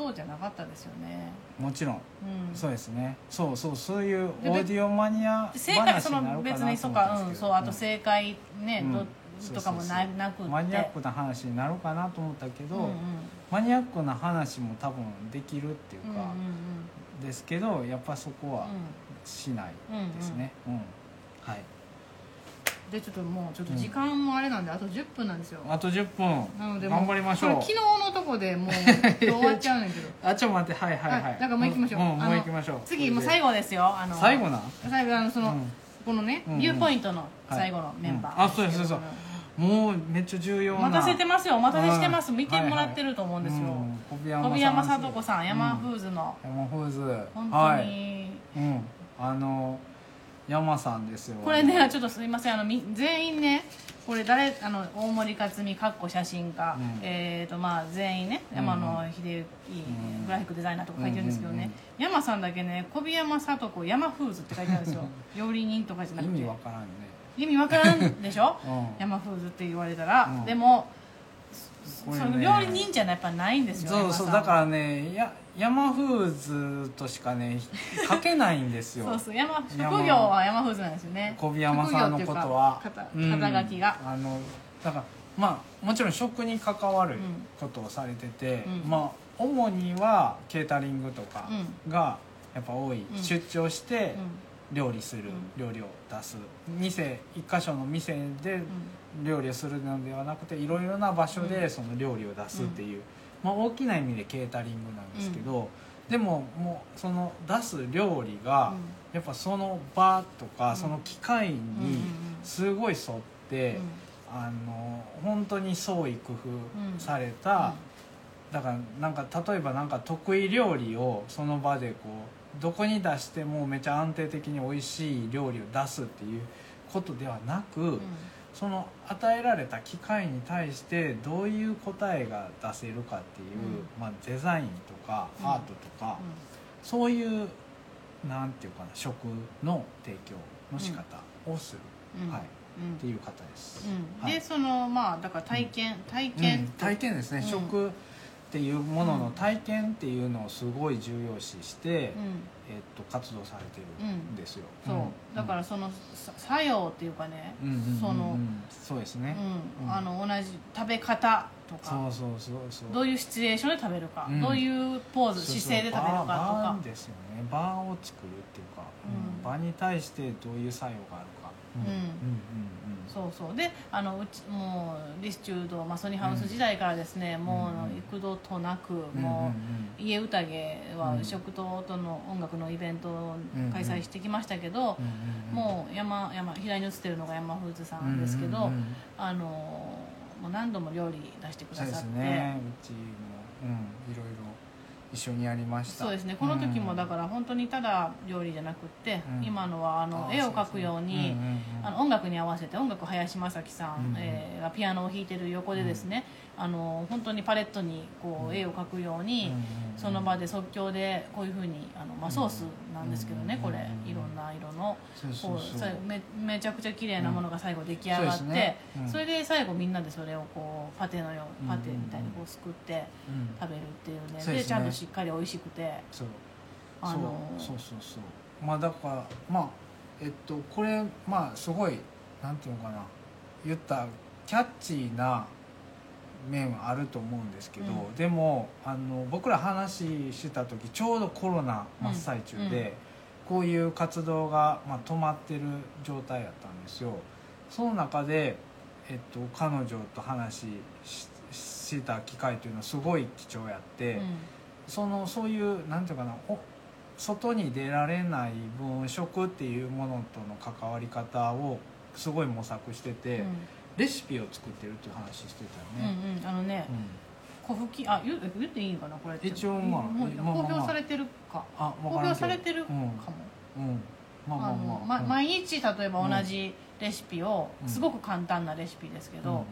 そうじゃなかったですよね、うんもちろん。うん、そうですね。そうそうそういうオでーディオマニア正解その別にそうか、うん、そうあと正解ね、うん。どとかもななくマニアックな話になるかなと思ったけど、うんうん。マニアックな話も多分できるっていううんうんか、ですけどやっぱそこはしないうんうん。ですね、うん。はいでちょっともうちょっと時間もあれなんで、あと10分なんですよ。あと10分。なので頑張りましょう。これ昨日のとこでもう終わっちゃうねんけど。[laughs] あちょっと待ってはいはいはい、はいだからもう行きましょう。んもあのう行きましょう。次もう最後後ですよ。あの最後な？最後あのその、うん。このね、うんうん。ビューポイントの最後のメンバー、はいうんあそうですそう。ですも。うめっちゃ重要な。お待たせてますよ。お待たせしてます。うん。見てもらってると思うんですよ、うん。小小宮宮山さ聡子さん、山フーズの。山フーズ。本当はい、に、うん。あの山さんですよ。これねちょっとすいません。あのみ全員ねこれ誰あの大森克美かっこ写真家、うん。えーとまあ全員ねうん。山野秀幸、んグラフィックデザイナーとか書いてるんですけどね、山さんだけね小宮山聡子山フーズって書いてあるんですよ。[laughs] 料理人とかじゃな意くて。味わからんね。意味わからんでしょ？[laughs] うん。山フーズって言われたら、うん。でもこれね。その料理人じゃやっぱないんですよそうそう山さん。だからねや山フーズとしかね書けないんですよ。[laughs] そうそう山職山業は山フーズなんですよね。小宮山さんのことは。職業ってうんいうか肩肩書きが、あのだからまあもちろん食に関わるうん。ことをされてて、うん。まあ主にはケータリングとかうがやっぱ多い、うん。出張してう料理する、うん。料理を出す。店一箇所の店でん。料理をするのではなくていろいろな場所うん。でその料理を出すっていう、まあ、大きな意味でケータリングなんですけど、でももうその出す料理がやっぱその場とかうん。その機械にすごい沿って、うん。あの本当に創意工うん夫された、だからなんか例えばなんか得意料理をその場でこうどこに出してもめちゃ安定的に美味しい料理を出すっていうことではなく、うんその与えられた機械に対してどういう答えが出せるかっていう、うん。まあ、デザインとかうん。アートとか、そういうなんていうかな食の提供の仕方をする、うん。はい、うん。っていう方です。うん。はい。でそのまあだから体験体うん。験体験ですね、うん。食っていうものの体験っていうのをすごい重要視して、うんえっと、活動されてるんですよ。そう。だからそのさ作用っていうかねうんうんうんうん。そのそうですね、うん。うん。あの同じ食べ方とかそうそうそうそう。どういうシチュエーションで食べるかうん。どういうポーズ姿勢で食べるかと場か場ですよね。場を作るっていうか、うん。場に対してどういう作用があるか、うんうんそうそう。であのうちもうリスチュードマソニーハウス時代からですね、もう幾度となく、うんうんもう家宴はうん。食と音の音楽のイベントを開催してきましたけど、うんうんうん。もう山山左に映ってるのが山フーズさんですけど、うんうんうん。あのもう何度も料理出してくださって。ね。うちも、うん、いろいろ一緒にやりました。そうですね。この時もだから本当にただ料理じゃなくって、うん。今のはあのあ絵を描くように、あの音楽に合わせて音楽林正樹さん、うん。えーがピアノを弾いてる横でですね、あの本当にパレットにこう絵を描くように、その場で即興でこういうふうにあの、まあ、ソースなんですけどね、うんこれうん。いろんな色のこうめめちゃくちゃ綺麗なものが最後出来上がって、それで最後みんなでそれをこうパテのよううん。パテみたいにこうすくってうん。食べるっていうね,、でちゃんとしっかり美味しくて。そう。あのそうそうそうそう。まあだからまあえっとこれまあすごいなんていうのかな。言ったキャッチーな面はあると思うんですけど、うん。でもあの僕ら話した時ちょうどコロナ真っ最中で、うん。うん。こういう活動が、まあ、止まってる状態やったんですよ。その中で、えっと、彼女と話しした機会というのはすごい貴重やって、うん。そのそういうなんていうかなお外に出られない分食っていうものとの関わり方をすごい模索してて、レシピを作ってるっていう話してたよね、うんうん。うんあのね小吹きあ言う言っていいのかなこれ一応まあもうまあまあまあ。公表されてるか。公あわからんけど。表されてるかも、うん、うん、まあまあまあ、ま毎日例えば同じレシピを、うん。すごく簡単なレシピですけど、うんうん。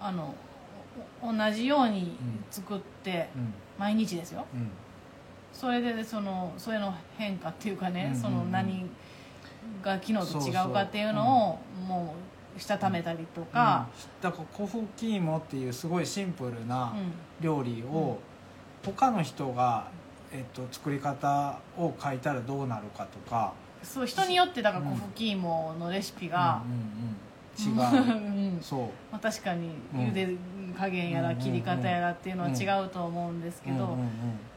あのお同じように作って、うん。毎日ですよ。うんそれでそのそれの変化っていうかね、うんうんうん。その何が昨日と違うかっていうのをもうしたためたりとか、うん。だからコフキーモっていうすごいシンプルなうん。料理を他の人が、えっと、作り方を書いたらどうなるかとか。そう人によってだからうんコフキーモのレシピが、うんうんうん。違う。[laughs] うん。そう。まあ、確かにうん。茹で加減やらうん切り方やらっていうのは違うと思うんですけど、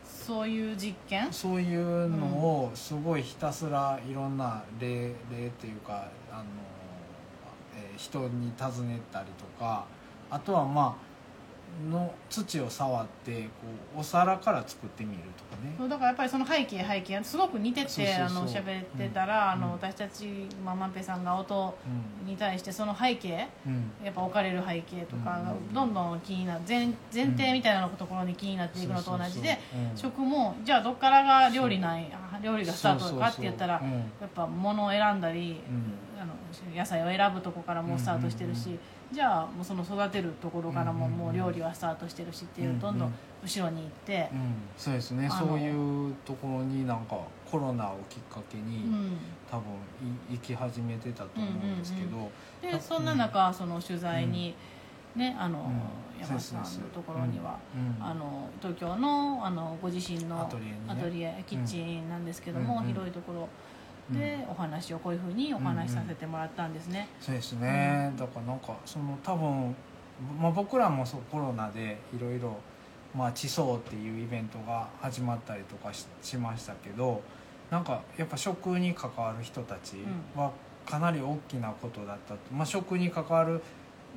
そういう実験？そういうのをすごいひたすらいろんな例例っていうかあの、えー人に尋ねたりとかあとはまあの土を触ってこうお皿から作ってみるとかね。そうだからやっぱりその背景背景すごく似ててあの喋ってたら、あうん。の私たちまあ万平さんが音うに対してその背景んうん。やっぱ置かれる背景とかがうん。どんどん気になる前前提みたいなところに気になっていくのと同じで食もじゃあどっからが料理ないあ料理がスタートかって言ったらやっぱ物を選んだりうん。あの野菜を選ぶとこからもうスタートしてるし、じゃあもうその育てるところからもうんうんうん。もう料理はスタートしてるしっていう、うんうんどんどん。後ろに行ってう、ん。そうですね。そういうところになんかコロナをきっかけに、うん。多分い行き始めてたと思うんですけど、でそんな中その取材に、ねあの、うん。山下さんのところには、うん。あの東京のあのご自身のアトリエキッチンなんですけども、うんうん。広いところでお話をこういうふうにお話しさせてもらったんですね。そうですね、だからなんかその多分、まあ、僕らもそうコロナでいろいろまあ地層っていうイベントが始まったりとかししましたけどなんかやっぱ食に関わる人たちはかなり大きなことだったと、まあ、食に関わる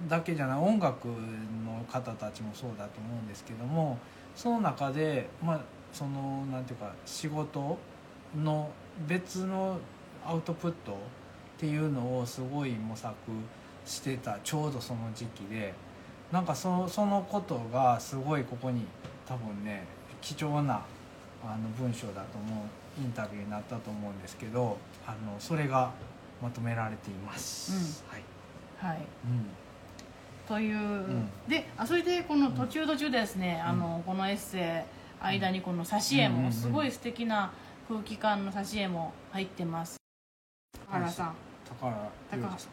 だけじゃない音楽の方たちもそうだと思うんですけどもその中でまあそのなんていうか仕事の別のアウトプットっていうのをすごい模索してたちょうどその時期でなんかそそのことがすごいここに多分ね貴重なあの文章だと思うインタビューになったと思うんですけどあのそれがまとめられています。はい。はい。うん。という、ん。であそれでこの途中途中ですね、うん。あのこのエッセイ間にこの挿絵もすごい素敵な空気感の挿絵も入ってます。高原さん。高原高さ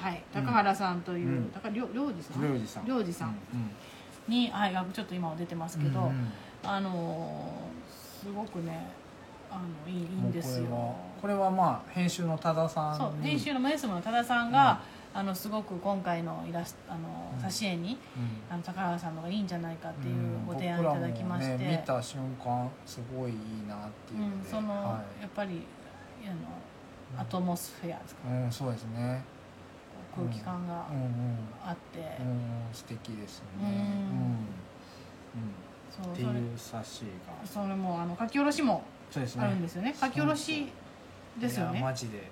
はい。うん。高原さんという、うん。高良良二さん？ん良二さん。良二さん。うんに、はい、あちょっと今も出てますけど、うんうん。あのーすごくねあのいいいいんですよ。これはこれはまあ編集の多田さんに。そう編集のメスムの多田さんが、あのすごく今回のイラストあのうん挿絵にうん。あの高原さんのがいいんじゃないかっていうご提案いただきまして、ね、見た瞬間すごいいいなっていううん、ので、その、はやっぱりあのアトモスフェアですか、い、うんそうですね。空気感がうん。うんあって、うん素敵ですようん。ねそううんっていそれう冊子が。それもあの書き下ろしもそうですね。あるんですよね。書き下ろしですよね。マジで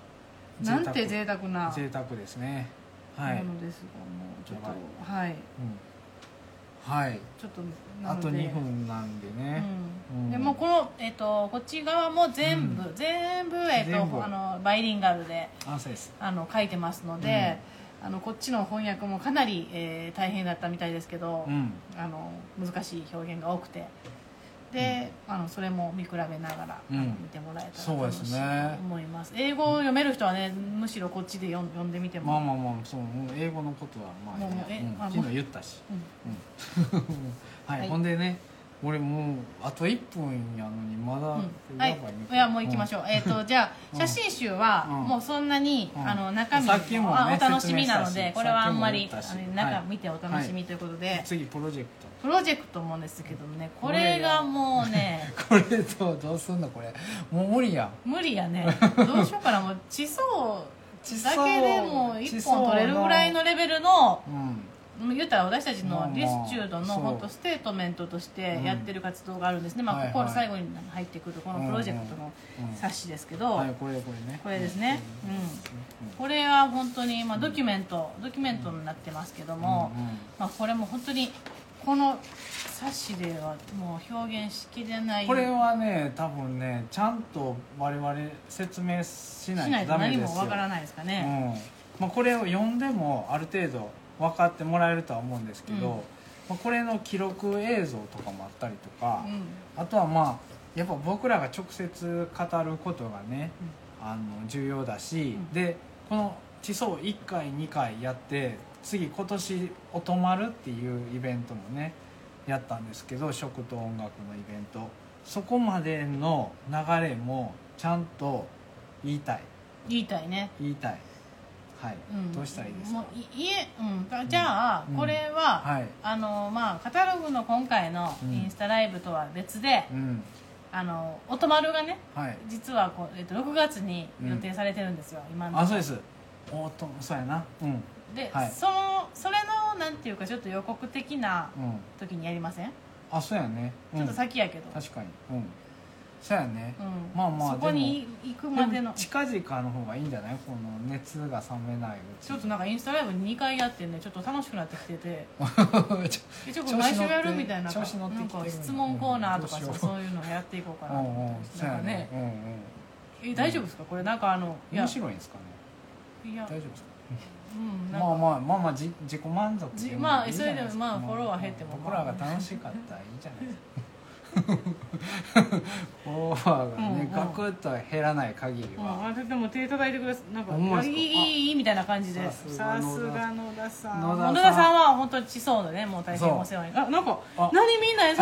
なんて贅沢。な贅沢ですね。はい、ものですがもうちょっとはい。うん、はい。ちょっとなあとので2分なんでね、うん。うん。でもうこの、えっとこっち側も全部、う全部、えっとあのバイリンガルであの書いてますので、あのこっちの翻訳もかなり、えー大変だったみたいですけど、うん。あの難しい表現が多くてで、あのそれも見比べながら、見てもらえたらとね。思います。英語を読める人はねむしろこっちで読ん読んでみても、まあまあまあそう英語のことはまあ、もうもうえうん。あもう昨日言ったし、うん。うん。[laughs] はい、はい。ほんでね俺もうあと1分やのにまだ、うん。はいいね。い。やもう行きましょう、えっ、とじゃあうん。写真集はうん。もうそんなに、うん。あの中身ねあお楽しみなのでこれはあんまり中はい。見てお楽しみということで、次プロジェクプロジェクトもですけどねこれがもうねト [laughs] これどうどうすんのこれ。もう無理やん。無理やね。[laughs] どうしようかなもう地層だけでもう一本取れるぐらいのレベルのうん。言ったら私たちの listude の本当ステートメントとしてやってる活動があるんですね、まあ、ここの最後に入ってくるこのプロジェクトのうん冊子ですけど、はいこれこれね。これですね、うん。うん。これは本当に、まあ、ドキュメントドキュメントになってますけども、まあ、これも本当にこの冊子ではもう表現しきれない。これはね多分ねちゃんと我々説明ししなないいとダメですよ。もわからないですかね、うん。まあ、これを読んでもある程度分かってもらえるとは思うんですけど、うん。まあ、これの記録映像とかもあったりとか、うん。あとはまあやっぱ僕らが直接語ることがね、あの重要だし、うん。でこの地層1回2回やって次今年「お泊まる」っていうイベントもねやったんですけど食と音楽のイベント。そこまでの流れもちゃんと言いたい。言いたいね、言いたい。はい、うん、どうしたらいいですか？もういいえ、うん、じゃあ、うんこれは、はい。あのまあカタログの今回のうん。インスタライブとは別で、うん。あのおとまるがねはい。実はこう、えっと、6月に予定されてるんですよ、今のあそうです。おとそうやな。うんで、はい。そのそれのなんていうかちょっと予告的なうん。時にやりません、あそうやね、うん、ちょっと先やけど、確かに。うん。そうやね。うん。まあまあそこに行くまでの近々の方がいいんじゃない？この熱が冷めないうちちょっとなんかインスタライブ2回やってねちょっと楽しくなってきてて。[laughs] ちょっと毎週やるみたいななんか質問コーナーとかそういうのやっていこうかなとうんうん思ってそうやなんかねねえ大丈夫ですか？これなんかあのうんうん面白いんですかね？いや。大丈夫ですか？うんまあまあまあまあじ自己満足でいいじゃないですか。それでもまあフォロワー減っても僕らが楽しかったらいいじゃないですかフォロワーがね、うんうんガクッと減らない限りうん、は、あでも手叩いてください。なんかいいいいみたいな感じでささすが野田さん。野田さん。は本当に地層のねもう大変お世話に。あなんかあ。何みんな優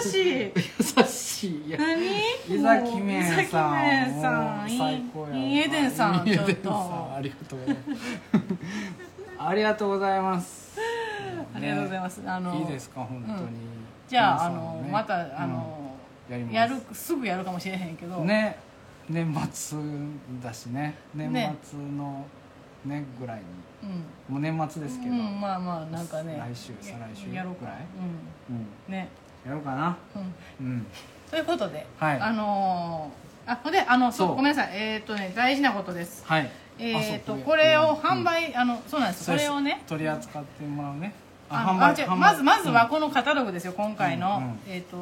しい。優しい。何？伊崎麺さん。伊崎麺さん。最高やいいエデンさんちょっと。ありがとうございます。[laughs] ありがとうございます。ありがとうございますあのいいですか本当に、じゃああのまたうん。あのやるすぐやるかもしれへんけど。ね年末だしね。年ね末のねぐらいに。うんもう年末ですけど、うんまあまあなんかね来週再来週やろうかぐらい。うん。うん。ね。やろうかな。うん。うん。ということで、はい。あのーあほんであのそう。ごめんなさい。えっ、とね大事なことです。はい。えっ、とこれをうん。販売、あのそうなんです。これをね。取り扱ってもらうね。あ販売あまずまずはうんこのカタログですよ今回の、うんうん。えっ、と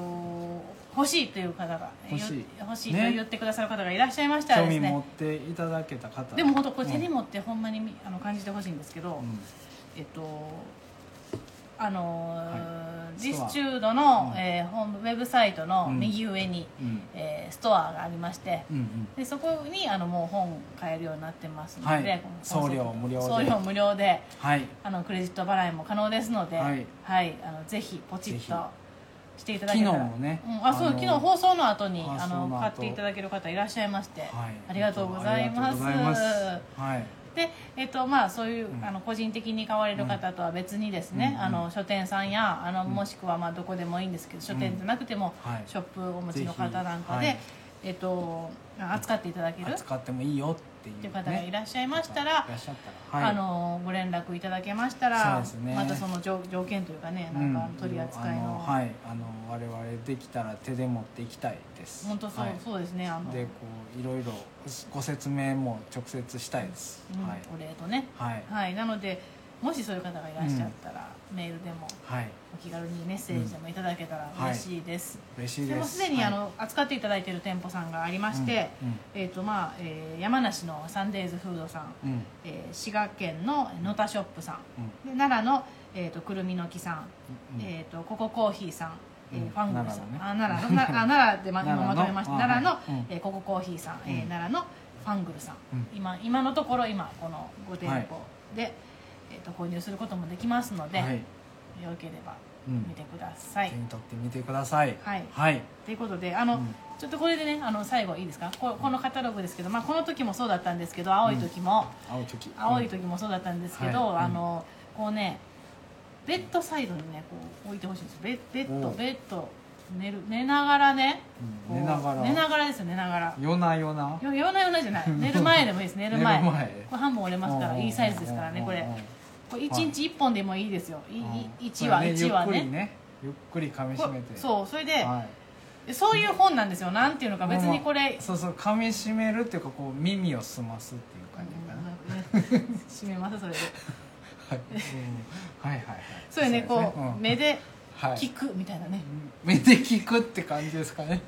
欲しいという方が。欲しい。よ欲しいとね。言ってくださる方がいらっしゃいましたら興ですね。味持っていただけた方。でも本当これ手にうん。持ってほんまにみあの感じてほしいんですけど、うん。えっとあのーはい。ディスチュードの、うん。えーホームウェブサイトのうん。右上に、うん。えーストアがありまして、うんうん。でそこにあのもう本買えるようになってますので、はい。送料無料で。送料無料ではい。あのクレジット払いも可能ですので、ははい。いあのぜひポチッとしていただけたら。ねうん、あそう昨日放送の後にあの買っていただける方いらっしゃいまして、はい。ありがとうございます。ありがとうございます。はいでえっとまあ、そういう、うん。あの個人的に買われる方とは別にですね、うん。あの書店さんやあの、うん。もしくはまあどこでもいいんですけど書店じゃなくても、はい。ショップお持ちの方なんかで、えっと、扱っていただける？扱ってもいいよっていう、方がいらっしゃいましたらはい、あのご連絡いただけましたら、ね。またその条条件というかねなんかうん取り扱いの,、あはい。あの我々できたら手で持っていきたいです。本当そう,、はい。そうですねあの。でこういろいろご説明も直接したいです、うんはい。お礼とね。はい。はい。なのでもしそういう方がいらっしゃったら、メールでもはい。お気軽にメッセージでもいただけたら嬉しいです、嬉しいです。でもすでにあはい。の、扱っていただいている店舗さんがありまして、うん。えーとまあえー山梨のサンデーズフードさん、うん。うんえー滋賀県の野田ショップさん。うん。で奈良の、えー、とくるみの木さん、うん。えー、とコココーヒーさん、えファングルさん、あ奈奈良の奈良でままとめました。あ奈良の、はいうん。えーコココーヒーさん、えー [laughs] うん。奈良のファングルさん、うん。今今のところ今この5店舗で、えー、と購入することもできますので、はい、よければうん。見てください、手に取ってみてください。はい。はい。ということであの、うん。ちょっとこれでねあの最後いいですか？ここのカタログですけど、まあ、この時もそうだったんですけど青い時も、青い時。青い時もそうだったんですけど、はい。あのこうねベッドサイドにねこう置いてほしいんですベッベッドベッド寝る寝ながらね、うん。寝ながら。寝ながらですよ寝ながら。夜な夜な。よ夜な夜なじゃない。寝る前でもいいです。寝る前。[laughs] 寝る前。これ半分折れますからいいサイズですからねこれこれ1日1本でもいいですよ。いい1話1話ね。ゆっくりね。ゆっくり噛みこ締めて。そう。それで、はいそういう本なんですよ。なんていうのか別にこれ。そうそう噛み締めるっていうかこう耳を澄ますっていう感じかな、うん閉めますそれで。はい、う。んはいはいはい。[laughs] そうよねこうですん。目ではい聞くみたいなね。目で聞くって感じですかね。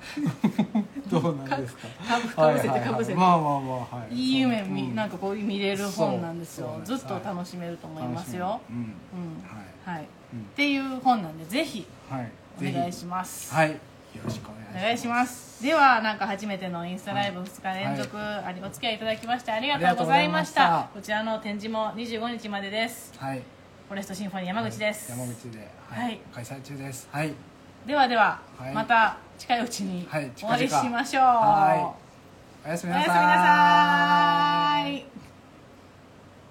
[laughs] どうなんですか。かぶせてかぶせて、まあまあまあはい。いい夢み、うん。なんかこう見れる本なんですよ。ずっと楽しめると思いますよ、楽しみうん。うんはい。はい、うん。っていう本なんでぜひ。はい。お願いすします。はい。よろしくおお願いします。願いします。ではなんか初めてのインスタライブ2日連続、ありお付き合いいただきましてありがとうございました。ありがとうございました。こちらの展示も25日までです。はいフォレストシンフォニー山口です、山口ではい開催中です。はい。ではでは、はい。また近いうちにはいお会いしましょう、はい。おやすみなさい